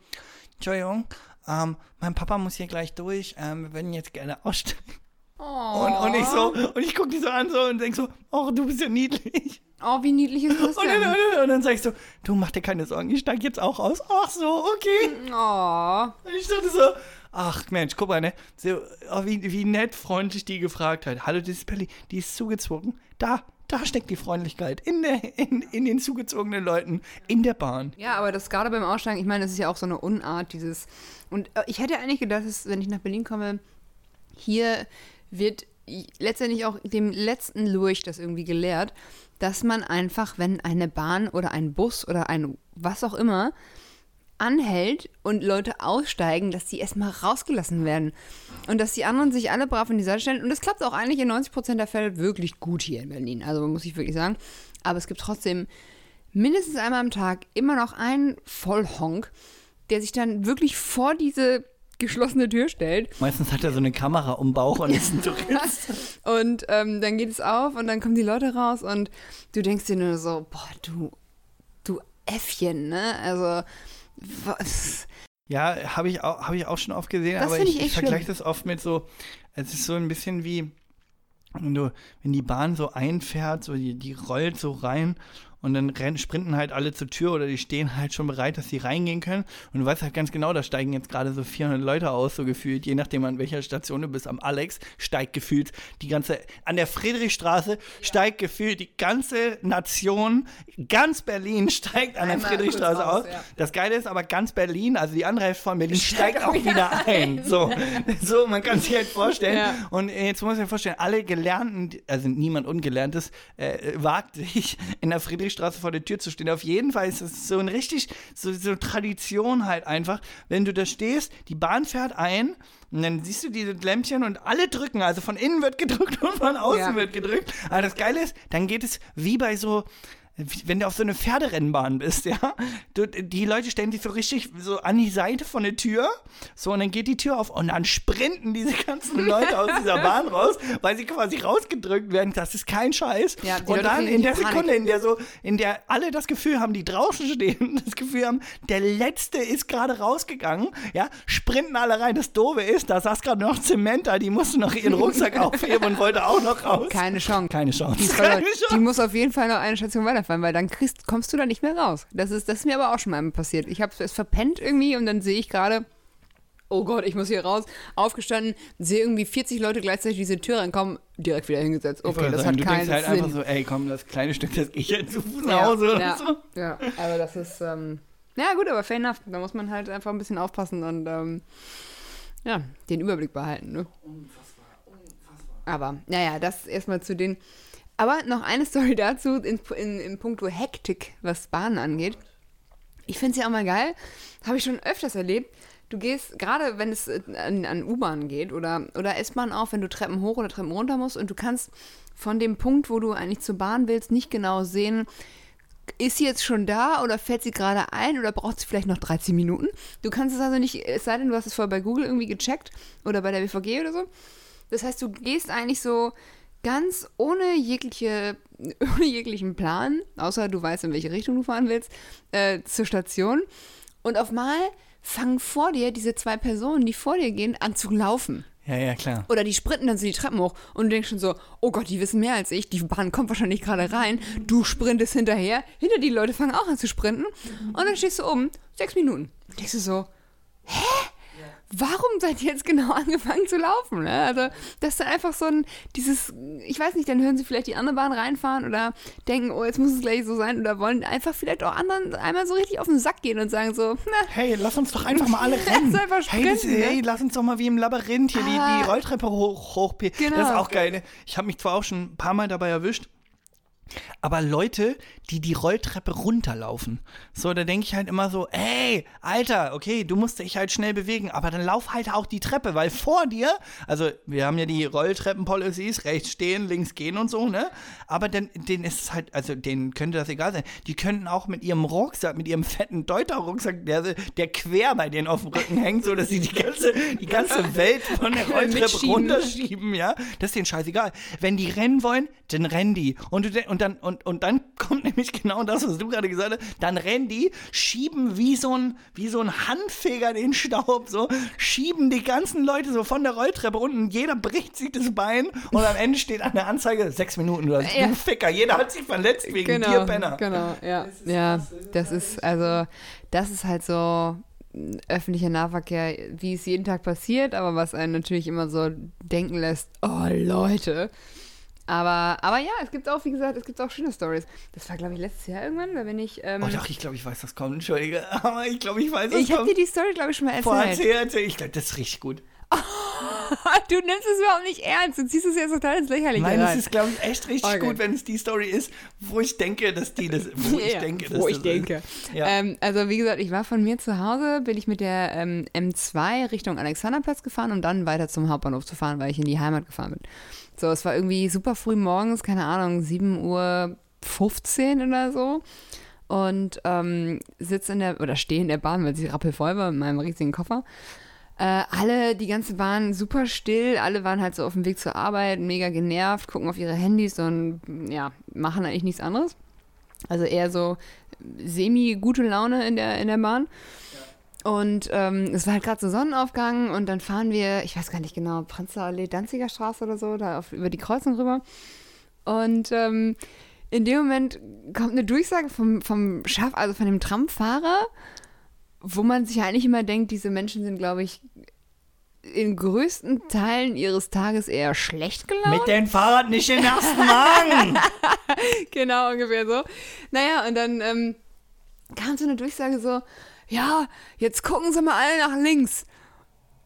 Entschuldigung, ähm, mein Papa muss hier gleich durch, ähm, wir würden jetzt gerne <laughs> aussteigen. Und, und ich so, und ich gucke die so an so und denk so, oh, du bist ja niedlich. Oh, wie niedlich ist das Und dann, denn? und dann, und dann sag ich so, du mach dir keine Sorgen, ich steig jetzt auch aus. Ach so, okay. Oh. Und ich dachte so, ach Mensch, guck mal, ne? So, oh, wie, wie nett freundlich die gefragt hat. Hallo, das ist Pelli, die ist zugezogen. Da, da steckt die Freundlichkeit. In, der, in, in den zugezogenen Leuten, in der Bahn. Ja, aber das gerade beim Aussteigen, ich meine, das ist ja auch so eine Unart, dieses. Und äh, ich hätte eigentlich gedacht, dass, wenn ich nach Berlin komme, hier wird letztendlich auch dem letzten Lurch das irgendwie gelehrt, dass man einfach, wenn eine Bahn oder ein Bus oder ein was auch immer anhält und Leute aussteigen, dass die erstmal rausgelassen werden. Und dass die anderen sich alle brav in die Seite stellen. Und das klappt auch eigentlich in 90% der Fälle wirklich gut hier in Berlin. Also muss ich wirklich sagen. Aber es gibt trotzdem mindestens einmal am Tag immer noch einen Vollhonk, der sich dann wirklich vor diese geschlossene Tür stellt. Meistens hat er so eine Kamera um den Bauch und ist ein Tourist. <laughs> Und ähm, dann geht es auf und dann kommen die Leute raus und du denkst dir nur so, boah, du, du Äffchen, ne? Also, was? Ja, habe ich, auch- hab ich auch schon oft gesehen, Das aber ich, ich ich echt vergleiche das oft mit so, es ist so ein bisschen wie, wenn, du, wenn die Bahn so einfährt, so die, die rollt so rein und dann rennen, sprinten halt alle zur Tür oder die stehen <laughs> halt schon bereit, dass sie reingehen können. Und du weißt halt ganz genau, da steigen jetzt gerade so 400 Leute aus, so gefühlt, je nachdem an welcher Station du bist. Am Alex steigt gefühlt die ganze, an der Friedrichstraße steigt gefühlt die ganze Nation, ganz Berlin <laughs> steigt an der Einmal Friedrichstraße raus, aus. ja. Das Geile ist aber ganz Berlin, also die andere Hälfte von Berlin, steigt auch wieder ein. So, <laughs> so man kann sich halt vorstellen. Ja. Und jetzt muss ich mir vorstellen, alle Gelernten, also niemand Ungelerntes, äh, wagt sich in der Friedrichstraße vor der Tür zu stehen. Auf jeden Fall ist es so ein richtig, so, so Tradition halt einfach, wenn du da stehst, die Bahn fährt ein und dann siehst du diese Lämpchen und alle drücken, also von innen wird gedrückt und von außen Ja. wird gedrückt. Aber das Geile ist, dann geht es wie bei so wenn du auf so eine Pferderennbahn bist, ja, du, die Leute stellen sich so richtig so an die Seite von der Tür, so und dann geht die Tür auf und dann sprinten diese ganzen Leute aus dieser <laughs> Bahn raus, weil sie quasi rausgedrückt werden. Das ist kein Scheiß. Ja, und dann in der Panik. Sekunde, in der so, in der alle das Gefühl haben, die draußen stehen, <laughs> das Gefühl haben, der letzte ist gerade rausgegangen, ja, sprinten alle rein. Das Doofe ist, da saß gerade noch Zementa, die musste noch ihren Rucksack <laughs> aufheben und wollte auch noch raus. Keine Chance. Keine Chance. Die, Keine. Chance. die muss auf jeden Fall noch eine Station weiterfahren, weil dann kriegst, kommst du da nicht mehr raus. Das ist, das ist mir aber auch schon mal passiert. Ich habe es verpennt irgendwie und dann sehe ich gerade, oh Gott, ich muss hier raus, aufgestanden, sehe irgendwie 40 Leute gleichzeitig diese Tür reinkommen, direkt wieder hingesetzt. Okay, das sagen, hat du keinen denkst halt Sinn. einfach so, ey, komm, das kleine Stück, das gehe ich jetzt zu Fuß nach ja, Hause oder ja, so. ja, aber das ist, ähm, ja gut, aber fair enough. Da muss man halt einfach ein bisschen aufpassen und, ähm, ja, den Überblick behalten, ne? Aber, naja, das erstmal zu den. Aber noch eine Story dazu in, in, in puncto Hektik, was Bahnen angeht. Ich finde es ja auch mal geil, habe ich schon öfters erlebt. Du gehst, gerade wenn es an, an U-Bahn geht oder, oder S-Bahn auch, wenn du Treppen hoch oder Treppen runter musst und du kannst von dem Punkt, wo du eigentlich zur Bahn willst, nicht genau sehen, ist sie jetzt schon da oder fährt sie gerade ein oder braucht sie vielleicht noch 13 Minuten? Du kannst es also nicht, es sei denn, du hast es vorher bei Google irgendwie gecheckt oder bei der BVG oder so. Das heißt, du gehst eigentlich so ganz ohne jegliche, <laughs> ohne jeglichen Plan, außer du weißt, in welche Richtung du fahren willst, äh, zur Station. Und auf mal fangen vor dir diese zwei Personen, die vor dir gehen, an zu laufen. Ja, ja, klar. Oder die sprinten dann so die Treppen hoch und du denkst schon so, oh Gott, die wissen mehr als ich, die Bahn kommt wahrscheinlich gerade rein, du sprintest hinterher, hinter die Leute fangen auch an zu sprinten und dann stehst du oben, sechs Minuten. Und denkst du so, hä? Warum seid ihr jetzt genau <laughs> angefangen zu laufen? Ne? Also, das ist dann einfach so ein, dieses, ich weiß nicht, dann hören sie vielleicht die andere Bahn reinfahren oder denken, oh, jetzt muss es gleich so sein oder wollen einfach vielleicht auch anderen einmal so richtig auf den Sack gehen und sagen so, na. Hey, lass uns doch einfach mal alle <laughs> rennen. Lass einfach hey, das, sprinten, ne? hey, lass uns doch mal wie im Labyrinth hier Ah. die, die Rolltreppe hoch, hoch Genau. Das ist auch geil. Ne? Ich habe mich zwar auch schon ein paar Mal dabei erwischt, aber Leute, die die Rolltreppe runterlaufen, so, da denke ich halt immer so, ey, Alter, okay, du musst dich halt schnell bewegen, aber dann lauf halt auch die Treppe, weil vor dir, also wir haben ja die Rolltreppenpolicies, rechts stehen, links gehen und so, ne? Aber dann, denen ist es halt, also denen könnte das egal sein. Die könnten auch mit ihrem Rucksack, mit ihrem fetten Deuter-Rucksack, der, der quer bei denen auf dem Rücken hängt, so dass sie die ganze, die ganze <laughs> Welt von der Rolltreppe runterschieben, ja? Das ist denen scheißegal. Wenn die rennen wollen, dann rennen die. Und, du, und, dann, und, und dann <laughs> kommt nämlich genau das, was du gerade gesagt hast. Dann rennen die, schieben wie so ein, wie so ein Handfeger den <laughs> Staub, so, schieben die ganzen Leute so von der Rolltreppe unten. Jeder bricht sich das Bein und am Ende steht an der Anzeige sechs Minuten oder Ja. du Ficker. Jeder hat sich verletzt wegen dir, Penner. Genau, ja. ja, das ist, also, das ist halt so mm, öffentlicher Nahverkehr, wie es jeden Tag passiert, aber was einen natürlich immer so denken lässt, oh Leute. Aber, aber ja, es gibt auch, wie gesagt, es gibt auch schöne Stories. Das war, glaube ich, letztes Jahr irgendwann, da bin ich. Ähm, Oh doch, ich glaube, ich weiß, was kommt. Entschuldige, <laughs> aber ich glaube, ich weiß, was ich habe kommt. dir die Story, glaube ich, schon mal Vorher erzählt. erzähl, erzähl. Ich glaube, das ist richtig gut. <laughs> du nimmst es überhaupt nicht ernst. Du ziehst es jetzt total ins Lächerliche Nein, es ist, glaube ich, echt richtig Okay. gut, wenn es die Story ist, wo ich denke, dass die das. Wo <laughs> ich Ja, denke, wo dass ich das denke. Ja. Ähm, also wie gesagt, ich war von mir zu Hause, bin ich mit der ähm, M2 Richtung Alexanderplatz gefahren, um dann weiter zum Hauptbahnhof zu fahren, weil ich in die Heimat gefahren bin. So, es war irgendwie super früh morgens, keine Ahnung, 7 Uhr 15 oder so. Und ähm, sitze in der, oder stehe in der Bahn, weil sie rappelvoll war mit meinem riesigen Koffer. Äh, alle, die ganze Bahn super still, alle waren halt so auf dem Weg zur Arbeit, mega genervt, gucken auf ihre Handys und ja, machen eigentlich nichts anderes. Also eher so semi-gute Laune in der, in der Bahn. Und ähm, es war halt gerade so Sonnenaufgang und dann fahren wir, ich weiß gar nicht genau, Prenzlauer Danziger Straße oder so, da auf, über die Kreuzung rüber. Und ähm, in dem Moment kommt eine Durchsage vom, vom Schaff, also von dem Tramfahrer, wo man sich eigentlich immer denkt, diese Menschen sind, glaube ich, in größten Teilen ihres Tages eher schlecht gelaunt. Mit dem Fahrrad nicht in den ersten Wagen. <laughs> genau, ungefähr so. Naja, und dann ähm, kam so eine Durchsage so, ja, jetzt gucken Sie mal alle nach links.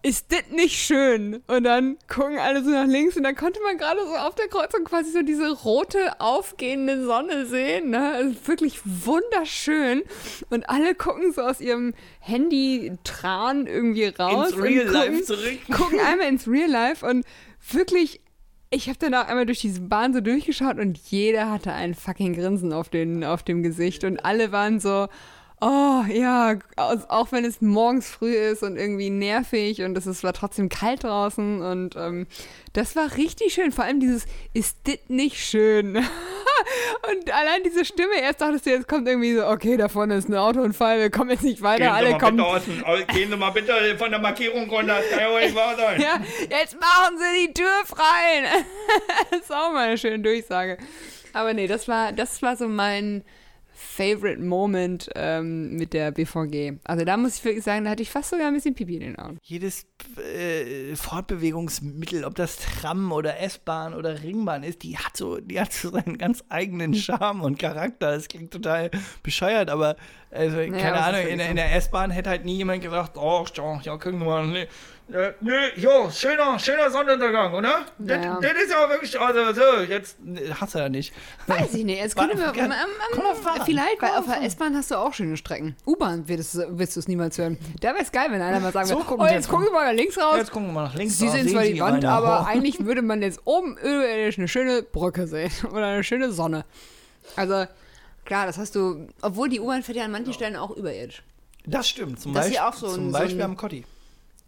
Ist das nicht schön? Und dann gucken alle so nach links und dann konnte man gerade so auf der Kreuzung quasi so diese rote aufgehende Sonne sehen. Ne? Also wirklich wunderschön. Und alle gucken so aus ihrem Handy-Tran irgendwie raus. Ins Real und Life gucken, zurück. gucken <laughs> einmal ins Real Life und wirklich, ich habe danach einmal durch diese Bahn so durchgeschaut und jeder hatte ein fucking Grinsen auf, den, auf dem Gesicht und alle waren so, oh ja, auch wenn es morgens früh ist und irgendwie nervig und es war trotzdem kalt draußen und ähm, das war richtig schön. Vor allem dieses, ist das nicht schön? <laughs> und allein diese Stimme, erst dachtest du, jetzt kommt irgendwie so, okay, da vorne ist ein Autounfall, wir kommen jetzt nicht weiter, alle kommen gehen Sie mal bitte von der Markierung runter. Das kann ja wohl nicht wahr sein. <laughs> Ja, jetzt machen Sie die Tür frei. <laughs> das ist auch mal eine schöne Durchsage. Aber nee, das war, das war so mein Favorite Moment ähm, mit der BVG. Also da muss ich wirklich sagen, da hatte ich fast sogar ein bisschen Pipi in den Augen. Jedes äh, Fortbewegungsmittel, ob das Tram oder S-Bahn oder Ringbahn ist, die hat so, die hat so seinen ganz eigenen <laughs> Charme und Charakter. Das klingt total bescheuert, aber also, keine es ist Ahnung, in, in der S-Bahn hätte halt nie jemand gesagt, oh, ja, gucken wir mal, Äh, nö, jo, schöner, schöner Sonnenuntergang, oder? Das, Ja. das ist ja wirklich, also so, jetzt hast du ja nicht. Weiß ich nicht. Jetzt können wir. Ähm, ähm, komm auf vielleicht, weil auf der. S-Bahn hast du auch schöne Strecken. U-Bahn willst du willst du es niemals hören. Da wäre es geil, wenn einer mal sagen So, würde: Oh, Sie jetzt gucken Sie mal nach links raus. Jetzt gucken wir mal nach links. Sie da sehen zwar die Wand, meine aber Ho- <laughs> eigentlich würde man jetzt oben überirdisch eine schöne Brücke sehen <laughs> oder eine schöne Sonne. Also klar, das hast du, obwohl die U-Bahn fährt ja an manchen Stellen auch überirdisch. Das stimmt, zum Das Beispiel, ja auch so zum ein- so Beispiel ein- am Kotti.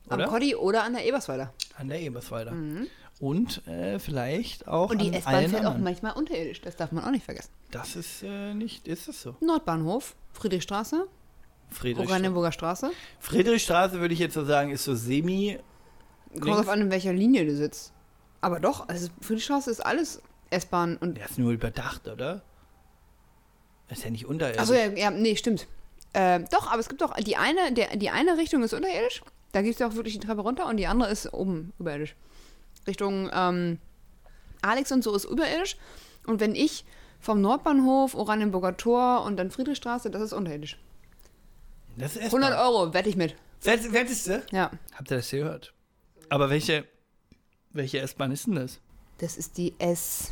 Am Oder? Koddi oder an der Eberswalder. An der Eberswalder. Und äh, vielleicht auch Und die S-Bahn fährt auch manchmal unterirdisch, das darf man auch nicht vergessen. Das ist äh, nicht, ist es so. Nordbahnhof, Friedrichstraße, Friedrichstraße. Oranienburger Straße. Friedrichstraße würde ich jetzt so sagen, ist so semi. Kommt drauf an, in welcher Linie du sitzt. Aber doch, also Friedrichstraße ist alles S-Bahn und. Der ist nur überdacht, oder? Ist ja nicht unterirdisch. Achso, ja, ja, nee, stimmt. Äh, doch, aber es gibt doch die eine, der, die eine Richtung ist unterirdisch. Da gibt es ja auch wirklich die Treppe runter und die andere ist oben überirdisch. Richtung ähm, Alex und so ist überirdisch. Und wenn ich vom Nordbahnhof, Oranienburger Tor und dann Friedrichstraße, das ist unterirdisch. Das ist 100 S-Bahn. Euro, wette ich mit. Wett- Wettest du? Ja. Habt ihr das gehört? Aber welche, welche S-Bahn ist denn das? Das ist die S1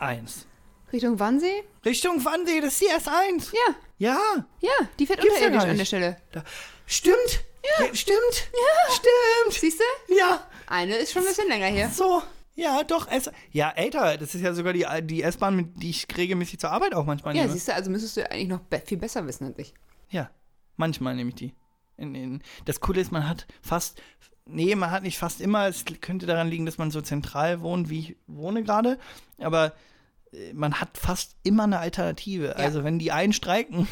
Eins. Richtung Wannsee. Richtung Wannsee, das ist die S1. Ja, Ja. ja, die fährt Gibt's ja unterirdisch an der. Stelle. Da. Stimmt. Ja. Stimmt. Ja. Stimmt. Siehst du? Ja. Eine ist schon ein bisschen länger hier. So. Ja, doch. S ja, älter. Das ist ja sogar die, die S-Bahn, mit die ich regelmäßig zur Arbeit auch manchmal Ja, nehme. siehst du, also müsstest du eigentlich noch be viel besser wissen als ich. Ja, manchmal nehme ich die. In, in, das Coole ist, man hat fast, nee, man hat nicht fast immer, es könnte daran liegen, dass man so zentral wohnt, wie ich wohne gerade, aber man hat fast immer eine Alternative. Also wenn die einen streiken,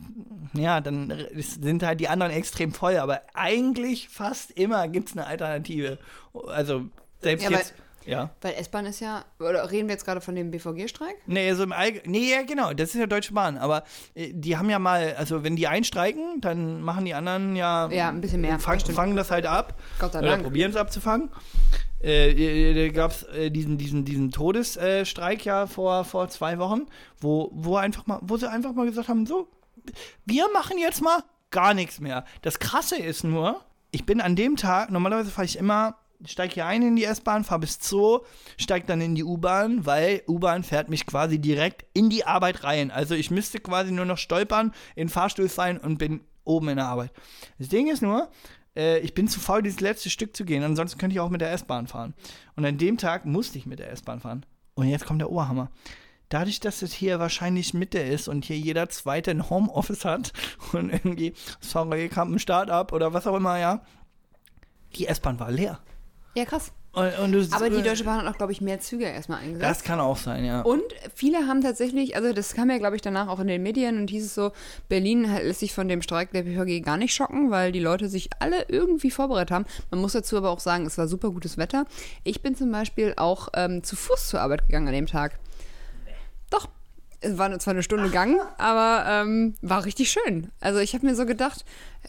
<laughs> ja, dann sind halt die anderen extrem voll, aber eigentlich fast immer gibt es eine Alternative. Also selbst Ja, jetzt, ja. Weil S-Bahn ist ja, oder reden wir jetzt gerade von dem BVG-Streik? Nee, so im Allg nee, ja, genau, das ist ja Deutsche Bahn, aber äh, die haben ja mal, also wenn die einstreiken, dann machen die anderen ja, Ja, ein bisschen mehr, fang, fangen das halt ab. Gott sei Oder Dank. probieren es abzufangen. Äh, äh, da gab es äh, diesen, diesen, diesen Todesstreik ja vor, vor zwei Wochen, wo, wo einfach mal, wo sie einfach mal gesagt haben, so, wir machen jetzt mal gar nichts mehr. Das krasse ist nur, ich bin an dem Tag, normalerweise fahre ich immer, steige hier ein in die S-Bahn, fahre bis Zoo, steige dann in die U-Bahn, weil U-Bahn fährt mich quasi direkt in die Arbeit rein. Also ich müsste quasi nur noch stolpern, in den Fahrstuhl fallen und bin oben in der Arbeit. Das Ding ist nur, äh, ich bin zu faul, dieses letzte Stück zu gehen. Ansonsten könnte ich auch mit der S-Bahn fahren. Und an dem Tag musste ich mit der S-Bahn fahren. Und jetzt kommt der Oberhammer. Dadurch, dass es hier wahrscheinlich Mitte ist und hier jeder Zweite ein Homeoffice hat <laughs> und irgendwie, sorry, kam ein Start-up oder was auch immer, ja, die S-Bahn war leer. Ja, krass. Und, und du, Aber die Deutsche Bahn hat auch, glaube ich, mehr Züge erstmal eingesetzt. Das kann auch sein, ja. Und viele haben tatsächlich, also das kam ja, glaube ich, danach auch in den Medien und hieß es so, Berlin lässt sich von dem Streik der BVG gar nicht schocken, weil die Leute sich alle irgendwie vorbereitet haben. Man muss dazu aber auch sagen, es war super gutes Wetter. Ich bin zum Beispiel auch ähm, zu Fuß zur Arbeit gegangen an dem Tag. Es war zwar eine Stunde Gang, aber ähm, war richtig schön. Also ich habe mir so gedacht,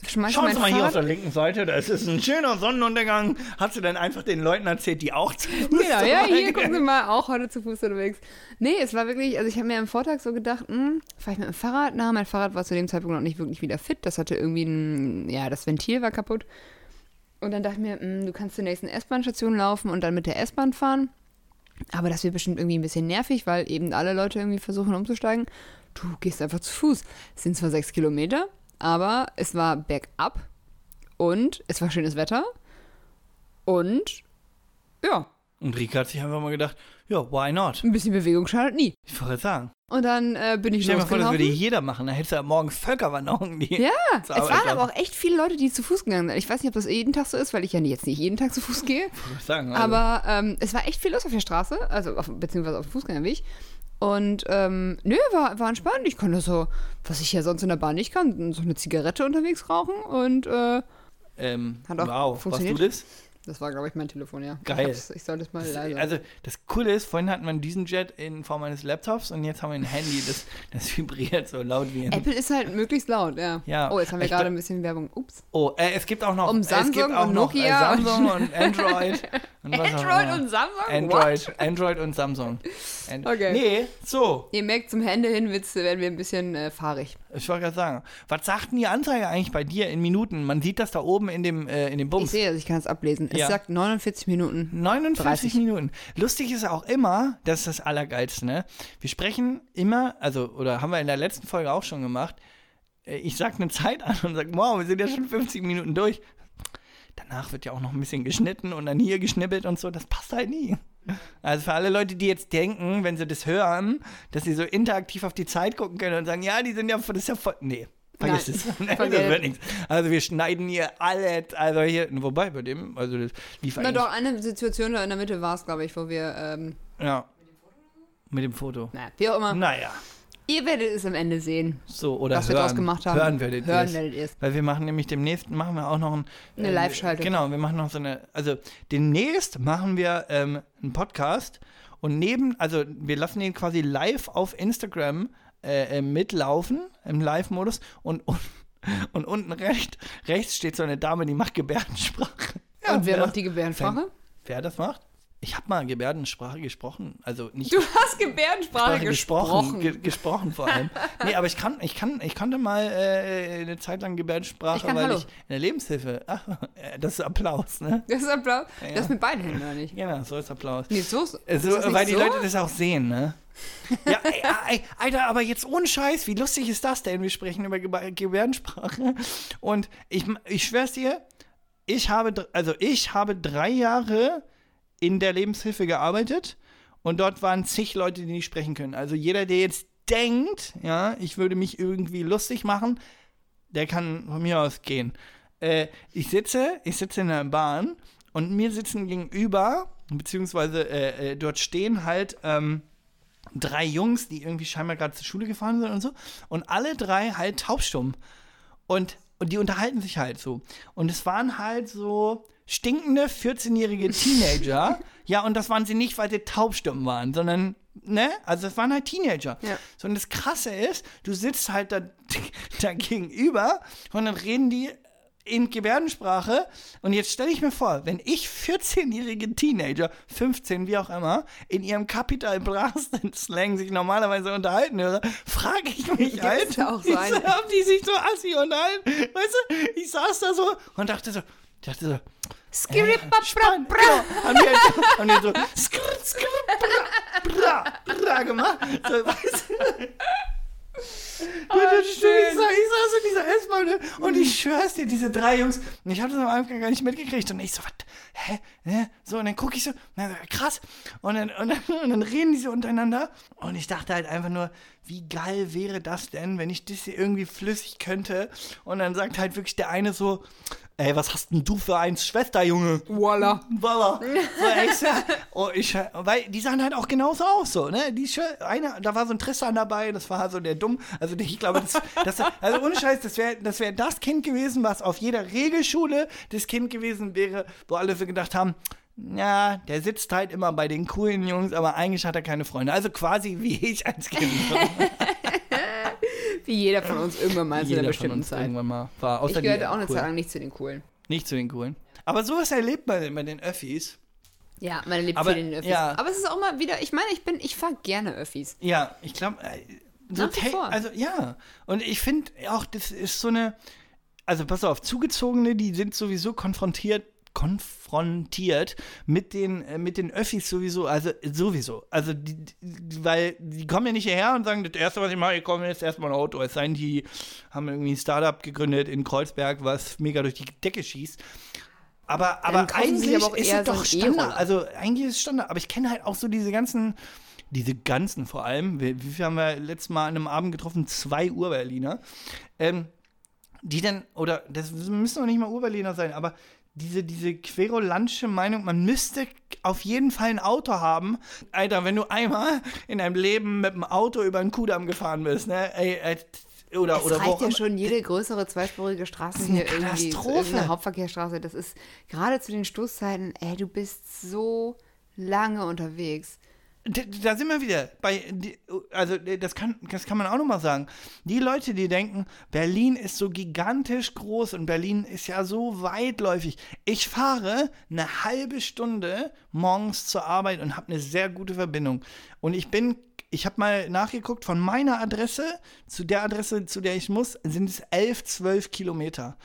schmeiß Schauen Sie mal hier auf Fahrrad der linken Seite, da ist ein schöner Sonnenuntergang. Hast du dann einfach den Leuten erzählt, die auch zu Fuß Genau, ja, Arbeit hier gucken Sie mal, auch heute zu Fuß unterwegs. Nee, es war wirklich, also ich habe mir am Vortag so gedacht, hm, fahre ich mit dem Fahrrad? Na, mein Fahrrad war zu dem Zeitpunkt noch nicht wirklich wieder fit. Das hatte irgendwie ein, ja, das Ventil war kaputt. Und dann dachte ich mir, hm, du kannst zur nächsten S-Bahn-Station laufen und dann mit der S-Bahn fahren. Aber das wird bestimmt irgendwie ein bisschen nervig, weil eben alle Leute irgendwie versuchen umzusteigen. Du gehst einfach zu Fuß. Es sind zwar sechs Kilometer, aber es war bergab und es war schönes Wetter. Und ja, Und Rika hat sich einfach mal gedacht, ja, why not? ein bisschen Bewegung schadet nie. Ich wollte sagen. Und dann äh, bin ich Stell dir mal vor, das würde jeder machen. Da hättest du ja morgen Völkerwanderungen, die ja, <laughs> es waren aber auch echt viele Leute, die zu Fuß gegangen sind. Ich weiß nicht, ob das jeden Tag so ist, weil ich ja jetzt nicht jeden Tag zu Fuß gehe. <laughs> Wollte ich sagen, also. Aber ähm, es war echt viel los auf der Straße, also auf, beziehungsweise auf dem Fußgängerweg. Und ähm, nö, war, war entspannt. Ich konnte so, was ich ja sonst in der Bahn nicht kann, so eine Zigarette unterwegs rauchen. Und äh, ähm, Hat auch wow, warst du funktioniert. das? Das war, glaube ich, mein Telefon, ja. Geil. Ich, ich sollte es mal leise. Also das Coole ist, vorhin hatten wir diesen Jet in Form eines Laptops und jetzt haben wir ein Handy, das, das <laughs> vibriert so laut wie ein... Apple ist halt möglichst laut, ja. Ja, oh, jetzt haben wir ich gerade ein bisschen Werbung. Ups. Oh, äh, es gibt auch noch... Um es gibt Samsung auch und noch, Nokia Äh, Samsung <laughs> und Android. Und Android und Samsung? What? Android, Android und Samsung. And Okay. Nee, so. Ihr merkt, zum Ende hin wird's, werden wir ein bisschen äh, fahrig. Ich wollte gerade sagen. Was sagt denn die Anzeige eigentlich bei dir in Minuten? Man sieht das da oben in dem, äh, in dem Ich Bums. sehe es, ich kann es ablesen. Es Ja. sagt 49 Minuten. 49 30. Minuten. Lustig ist auch immer, das ist das Allergeilste, ne? Wir sprechen immer, also, oder haben wir in der letzten Folge auch schon gemacht, äh, ich sag eine Zeit an und sag, wow, wir sind ja schon 50 Minuten durch. Danach wird ja auch noch ein bisschen geschnitten und dann hier geschnippelt und so, das passt halt nie. Also für alle Leute, die jetzt denken, wenn sie das hören, dass sie so interaktiv auf die Zeit gucken können und sagen, ja, die sind ja, das ist ja voll, nee. Vergiss es. <laughs> Das wird nichts. Also wir schneiden hier alles, also hier, wobei bei dem, also das lief Na eigentlich- doch, eine Situation da in der Mitte war es, glaube ich, wo wir, ähm, Ja. Mit dem Foto. naja, wie auch immer. Naja, Ihr werdet es am Ende sehen, so oder was wir hören. draus gemacht haben. Hören werdet ihr es. werdet. Weil wir machen nämlich demnächst, machen wir auch noch ein, Eine Live-Schaltung. Genau, wir machen noch so eine, also demnächst machen wir ähm, einen Podcast und neben, also wir lassen den quasi live auf Instagram äh, äh, mitlaufen, im Live-Modus und, <laughs> und, und unten recht, rechts steht so eine Dame, die macht Gebärdensprache. Ja, Und wer wer- macht die Gebärdensprache? Wer das macht? Ich habe mal Gebärdensprache gesprochen, also nicht Du hast Gebärdensprache Sprache gesprochen. Ge gesprochen vor allem. <laughs> nee, aber ich kann, ich kann, ich konnte mal äh, eine Zeit lang Ich Gebärdensprache, kann weil Hallo. ich in der Lebenshilfe. <laughs> Ach, äh, das ist Applaus, ne? Das ist Applaus. Ja. Das mit beiden Händen, oder nicht? Genau, so ist Applaus. Nee, so ist Äh, ist So, nicht weil die so? Leute das auch sehen, ne? Ja, <laughs> ey, ey, Alter, aber jetzt ohne Scheiß, wie lustig ist das denn? Wir sprechen über Ge Gebärdensprache. Und ich, ich schwör's dir, ich habe, also ich habe drei Jahre in der Lebenshilfe gearbeitet und dort waren zig Leute, die nicht sprechen können. Also jeder, der jetzt denkt, ja, ich würde mich irgendwie lustig machen, der kann von mir aus gehen. Äh, ich sitze, ich sitze in der Bahn und mir sitzen gegenüber, beziehungsweise äh, äh, dort stehen halt ähm, drei Jungs, die irgendwie scheinbar gerade zur Schule gefahren sind und so. Und alle drei halt taubstumm. Und, und die unterhalten sich halt so. Und es waren halt so stinkende 14-jährige Teenager. <laughs> ja, und das waren sie nicht, weil sie taubstumm waren, sondern, ne? Also es waren halt Teenager. Ja. So, und das Krasse ist, du sitzt halt da, <laughs> da gegenüber und dann reden die in Gebärdensprache. Und jetzt stelle ich mir vor, wenn ich 14-jährige Teenager, 15, wie auch immer, in ihrem Capital Bra-Slang <laughs> sich normalerweise unterhalten höre, frage ich mich Ja, halt, auch so haben die sich so assi unterhalten? Weißt du, ich saß da so und dachte so, dachte so, Spannend, genau. Haben die, halt, haben die so skr, skr, bra, bra, bra gemacht. So, weißt du? Und dann stehe ich, saß in dieser S-Bahn ne? und ich schwör's dir, diese drei Jungs, und ich hatte das am Anfang gar nicht mitgekriegt und ich so, was, hä, ne? So, und dann gucke ich so, na, krass, und dann, und, dann, und dann reden die so untereinander und ich dachte halt einfach nur, wie geil wäre das denn, wenn ich das hier irgendwie flüssig könnte und dann sagt halt wirklich der eine so, ey, was hast denn du für eins, Schwester, Junge? Voila. Voila. <laughs> So, ja. oh, ich, weil die sahen halt auch genauso aus, so, ne? Die, Schö- eine, da war so ein Tristan dabei, das war so der dumm. Also ich glaube, das, das, also ohne Scheiß, das wäre das, wär das Kind gewesen, was auf jeder Regelschule das Kind gewesen wäre, wo alle so gedacht haben, ja, der sitzt halt immer bei den coolen Jungs, aber eigentlich hat er keine Freunde. Also quasi wie ich als Kind. <laughs> Wie jeder von uns irgendwann mal zu einer bestimmten Zeit. irgendwann mal war. Außer Ich gehörte auch eine. Zeit lang nicht zu den Coolen. Nicht zu den coolen. Aber sowas erlebt man bei den Öffis. Ja, meine lebt Aber, den Öffis. ja. Aber es ist auch mal wieder, ich meine, ich bin, ich fahre gerne Öffis. Ja, ich glaube, äh, so also ja. Und ich finde auch, das ist so eine, also pass auf, Zugezogene, die sind sowieso konfrontiert, konfrontiert mit den, äh, mit den Öffis sowieso, also sowieso. Also die, die, weil die kommen ja nicht hierher und sagen, das erste, was ich mache, ich komme jetzt erstmal ein Auto. Es sei denn, die haben irgendwie ein Startup gegründet in Kreuzberg, was mega durch die Decke schießt. Aber, aber eigentlich aber ist es so doch ein Standard. Also eigentlich ist es Standard. Aber ich kenne halt auch so diese ganzen, diese ganzen vor allem, wie, wie viel haben wir letztes Mal an einem Abend getroffen? Zwei Urberliner. Ähm, die dann, oder das müssen doch nicht mal Urberliner sein, aber diese, diese querulantische Meinung, man müsste auf jeden Fall ein Auto haben. Alter, wenn du einmal in deinem Leben mit dem Auto über einen Kudamm gefahren bist, ne? Ey, äh, oder, Es oder reicht ja schon jede größere zweispurige Straße eine hier irgendwie, Katastrophe. irgendeine Hauptverkehrsstraße. Das ist gerade zu den Stoßzeiten, ey, du bist so lange unterwegs. Da, sind wir wieder bei, also das kann, das kann man auch nochmal sagen. Die Leute, die denken, Berlin ist so gigantisch groß und Berlin ist ja so weitläufig. Ich fahre eine halbe Stunde morgens zur Arbeit und habe eine sehr gute Verbindung. Und ich bin Ich habe mal nachgeguckt, von meiner Adresse zu der Adresse, zu der ich muss, sind es 11, 12 Kilometer.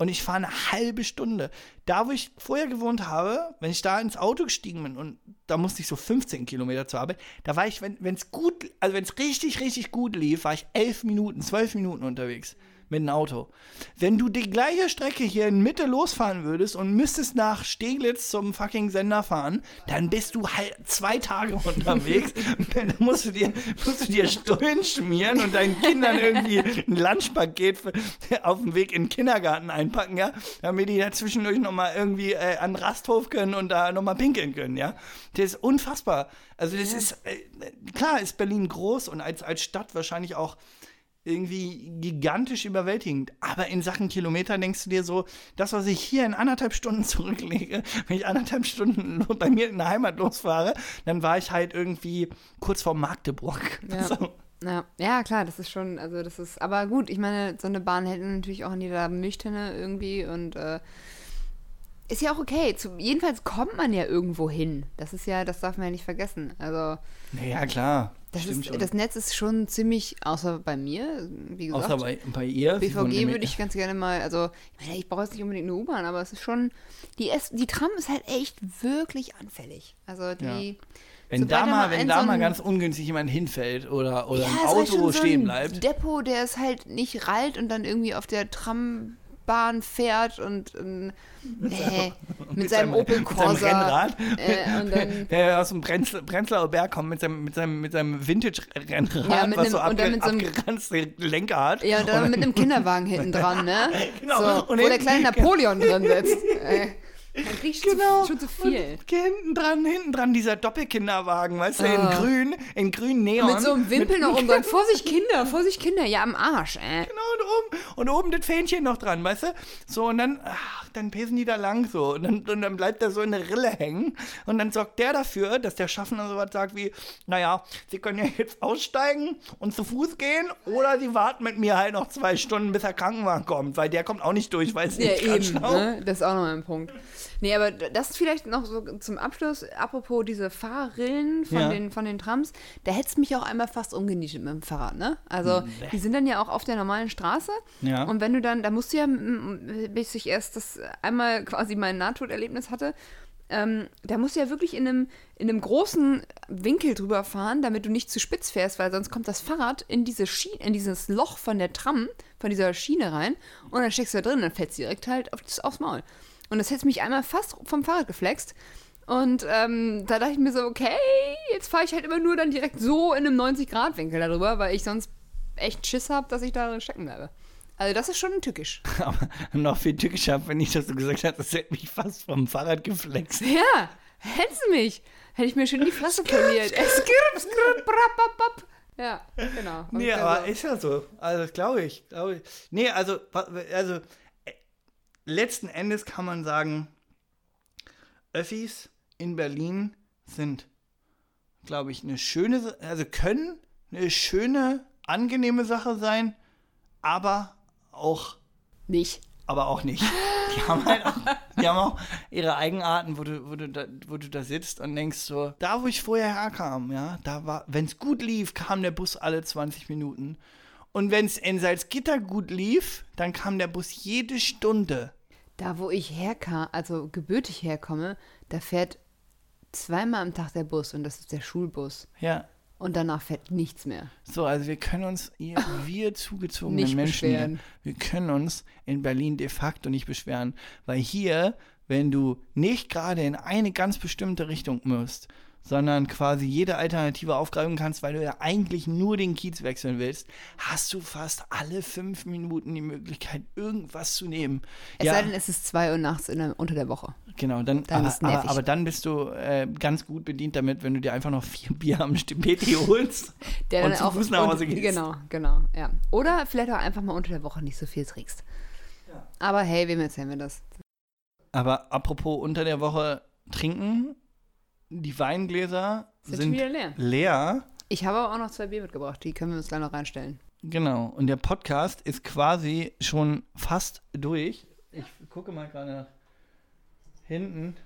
Und ich fahre eine halbe Stunde. Da, wo ich vorher gewohnt habe, wenn ich da ins Auto gestiegen bin und da musste ich so 15 Kilometer zur Arbeit, da war ich, wenn es gut, also wenn es richtig, richtig gut lief, war ich 11 Minuten, 12 Minuten unterwegs mit dem Auto. Wenn du die gleiche Strecke hier in Mitte losfahren würdest und müsstest nach Steglitz zum fucking Sender fahren, dann bist du halt zwei Tage unterwegs. <laughs> dann musst du dir, musst du dir Stullen schmieren und deinen Kindern irgendwie ein Lunchpaket für, auf dem Weg in den Kindergarten einpacken, ja, damit die da zwischendurch nochmal irgendwie äh, an den Rasthof können und da nochmal pinkeln können, ja. Das ist unfassbar. Also das ist, äh, klar ist Berlin groß und als, als Stadt wahrscheinlich auch irgendwie gigantisch überwältigend. Aber in Sachen Kilometer denkst du dir so, das, was ich hier in anderthalb Stunden <laughs> zurücklege, wenn ich anderthalb Stunden bei mir in der Heimat losfahre, dann war ich halt irgendwie kurz vor Magdeburg. <laughs> Ja. So. Ja, ja, klar, das ist schon, also das ist, aber gut, ich meine, so eine Bahn hält natürlich auch in jeder Milchtonne irgendwie und äh, ist ja auch okay. Zu, jedenfalls kommt man ja irgendwo hin. Das ist ja, das darf man ja nicht vergessen. Also. Ja, klar. Das, ist, das, Netz ist schon ziemlich, außer bei mir, wie gesagt. Außer bei, bei ihr. BVG würde ich ganz gerne mal, also, ich meine, ich brauche jetzt nicht unbedingt eine U-Bahn, aber es ist schon, die, S, die Tram ist halt echt wirklich anfällig. Also die. Ja. Wenn da mal, wenn da so mal ganz ungünstig jemand hinfällt oder, oder ja, ein Auto halt stehen so bleibt. Depot, der es halt nicht rallt und dann irgendwie auf der Tram Bahn fährt und äh, äh, mit, seinem Opel Corsa. Mit seinem Rennrad. Äh, und dann, <laughs> der aus dem Prenzlauer Berg kommt mit seinem, mit seinem, mit seinem Vintage-Rennrad, ja, was einem, so abge, mit so einem, abgeranzte Lenker hat. Ja, und dann und mit einem <laughs> Kinderwagen hinten dran, ne? genau. So, und wo der kleine Napoleon drin sitzt. <laughs> Äh. Man kriegt genau. schon zu viel. Und hinten dran, hinten dran dieser Doppelkinderwagen, weißt du, in ah. grün, in grün Neon. Mit so einem Wimpel noch umdrehen. <laughs> Vorsicht Kinder, Vorsicht Kinder, ja am Arsch, äh. Genau, und oben, und oben das Fähnchen noch dran, weißt du? So, und dann, ach, dann pesen die da lang so. Und dann, und dann bleibt er so in der Rille hängen. Und dann sorgt der dafür, dass der Schaffner so was sagt wie, naja, sie können ja jetzt aussteigen und zu Fuß gehen oder sie warten mit mir halt noch zwei Stunden, bis der Krankenwagen kommt, weil der kommt auch nicht durch, weil es ja, nicht eben, ne? Das ist auch noch ein Punkt. Nee, aber das ist vielleicht noch so zum Abschluss, apropos diese Fahrrillen von, ja. den, von den Trams, da hättest du mich auch einmal fast umgenietet mit dem Fahrrad, ne? Also, nee. die sind dann ja auch auf der normalen Straße. Ja. Und wenn du dann, da musst du ja, bis ich erst das einmal <laughs> quasi mein Nahtoderlebnis hatte, ähm, da musst du ja wirklich in einem, in einem großen Winkel drüber fahren, damit du nicht zu spitz fährst, weil sonst kommt das Fahrrad in, diese Schiene, in dieses Loch von der Tram, von dieser Schiene rein und dann steckst du da drin, dann fällst du direkt halt auf das, aufs Maul. Und das hätte mich einmal fast vom Fahrrad geflext. Und ähm, da dachte ich mir so, okay, jetzt fahre ich halt immer nur dann direkt so in einem 90-Grad-Winkel darüber, weil ich sonst echt Schiss habe, dass ich da stecken bleibe. Also das ist schon tückisch. <laughs> Aber noch viel tückischer, wenn ich das so gesagt habe, das hätte mich fast vom Fahrrad geflext. Ja, hättest du mich. Hätte ich mir schön die Fresse poliert. <laughs> Ja, genau. Nee, aber so. ist ja so. Also das glaube ich, glaube ich. Nee, also, also letzten Endes kann man sagen, Öffis in Berlin sind, glaube ich, eine schöne, also können eine schöne, angenehme Sache sein, aber auch nicht. Aber auch nicht. <laughs> Die haben halt auch, die haben auch ihre Eigenarten, wo du, wo du, da, wo du da sitzt und denkst so, da wo ich vorher herkam, ja, da war, wenn es gut lief, kam der Bus alle 20 Minuten. Und wenn es in Salzgitter gut lief, dann kam der Bus jede Stunde. Da, wo ich herkam, also gebürtig herkomme, da fährt zweimal am Tag der Bus und das ist der Schulbus. Ja. Und danach fährt nichts mehr. So, also wir können uns, ihr, <laughs> wir zugezogenen Menschen, hier, wir können uns in Berlin de facto nicht beschweren, weil hier, wenn du nicht gerade in eine ganz bestimmte Richtung musst, sondern quasi jede Alternative aufgreifen kannst, weil du ja eigentlich nur den Kiez wechseln willst, hast du fast alle fünf Minuten die Möglichkeit, irgendwas zu nehmen. Es ja, sei denn, es ist zwei Uhr nachts der, unter der Woche. Genau, dann, dann aber, aber, aber, dann bist du äh, ganz gut bedient damit, wenn du dir einfach noch vier Bier am Stipeti <laughs> holst der und dann zu Fuß nach Hause gehst. Genau, genau, ja. Oder vielleicht auch einfach mal unter der Woche nicht so viel trinkst. Ja. Aber hey, wem erzählen wir das? Aber apropos unter der Woche trinken, die Weingläser sind, sind wieder leer. leer. Ich habe aber auch noch zwei Bier mitgebracht, die können wir uns gleich noch reinstellen. Genau, und der Podcast ist quasi schon fast durch. Ich gucke mal gerade nach hinten.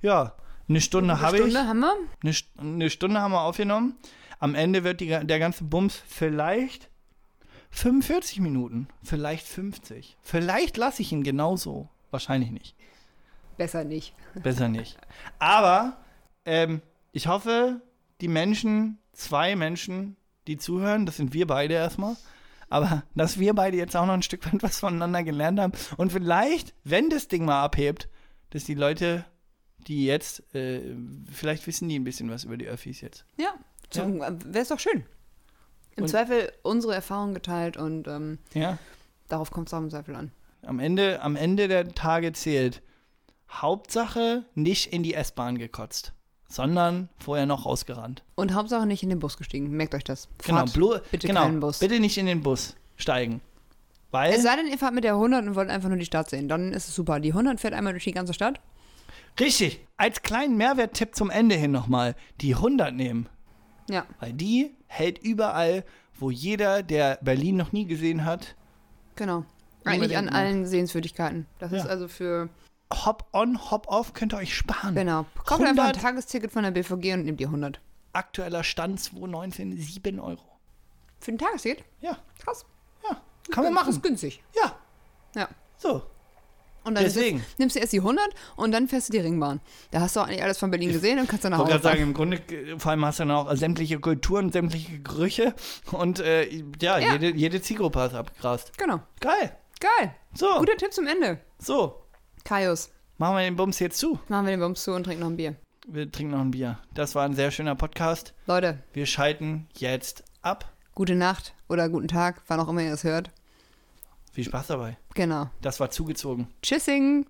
Ja, eine Stunde habe ich. Eine Stunde haben wir? Eine, eine Stunde haben wir aufgenommen. am Ende wird die, der ganze Bums vielleicht 45 Minuten, vielleicht 50. Vielleicht lasse ich ihn genauso. Wahrscheinlich nicht. Besser nicht. Besser nicht. Aber ähm, ich hoffe, die Menschen, zwei Menschen, die zuhören, das sind wir beide erstmal, aber <laughs> dass wir beide jetzt auch noch ein Stück weit was voneinander gelernt haben und vielleicht, wenn das Ding mal abhebt, dass die Leute, die jetzt, äh, vielleicht wissen die ein bisschen was über die Öffis jetzt. Ja, so, wäre es doch schön. Im Und- Zweifel unsere Erfahrungen geteilt und ähm, Ja. darauf kommt es auch im Zweifel an. Am Ende, am Ende der Tage zählt. Hauptsache nicht in die S-Bahn gekotzt, sondern vorher noch rausgerannt. Und Hauptsache nicht in den Bus gestiegen. Merkt euch das. Genau, Fahrt blo- bitte genau, keinen Bus. bitte nicht in den Bus steigen. Weil, Es sei denn, ihr fahrt mit der 100 und wollt einfach nur die Stadt sehen. Dann ist es super. Die 100 fährt einmal durch die ganze Stadt. richtig, als kleinen Mehrwerttipp zum Ende hin nochmal, die 100 nehmen. Ja. Weil die hält überall, wo jeder, der Berlin noch nie gesehen hat, Genau. Eigentlich an allen Sehenswürdigkeiten. Das ist Ja. also für. Hop on, hop off, könnt ihr euch sparen. Genau. Kauft einfach ein 100 Tagesticket von der BVG und nehmt die 100. Aktueller Stand 2019, 7 Euro. Für ein Tagesticket? Ja, Krass. ja, kann man machen. ist günstig. Ja, Ja. so. Und dann Deswegen. Es, nimmst du erst die 100 und dann fährst du die Ringbahn. Da hast du auch eigentlich alles von Berlin gesehen und kannst dann Ich nach wollte Hause gerade sagen, fahren. im Grunde, äh, vor allem hast du dann auch sämtliche Kulturen, sämtliche Gerüche und äh, ja, Ja. Jede, jede Zielgruppe hast abgegrast. Genau. Geil. Geil. So, Guter Tipp zum Ende. so, Kaius, machen wir den Bums jetzt zu. machen wir den Bums zu und trinken noch ein Bier. Wir trinken noch ein Bier. Das war ein sehr schöner Podcast. Leute, Wir schalten jetzt ab. gute Nacht oder guten Tag, wann auch immer ihr es hört. Viel Spaß dabei. Genau. Das war zugezogen. Tschüssing.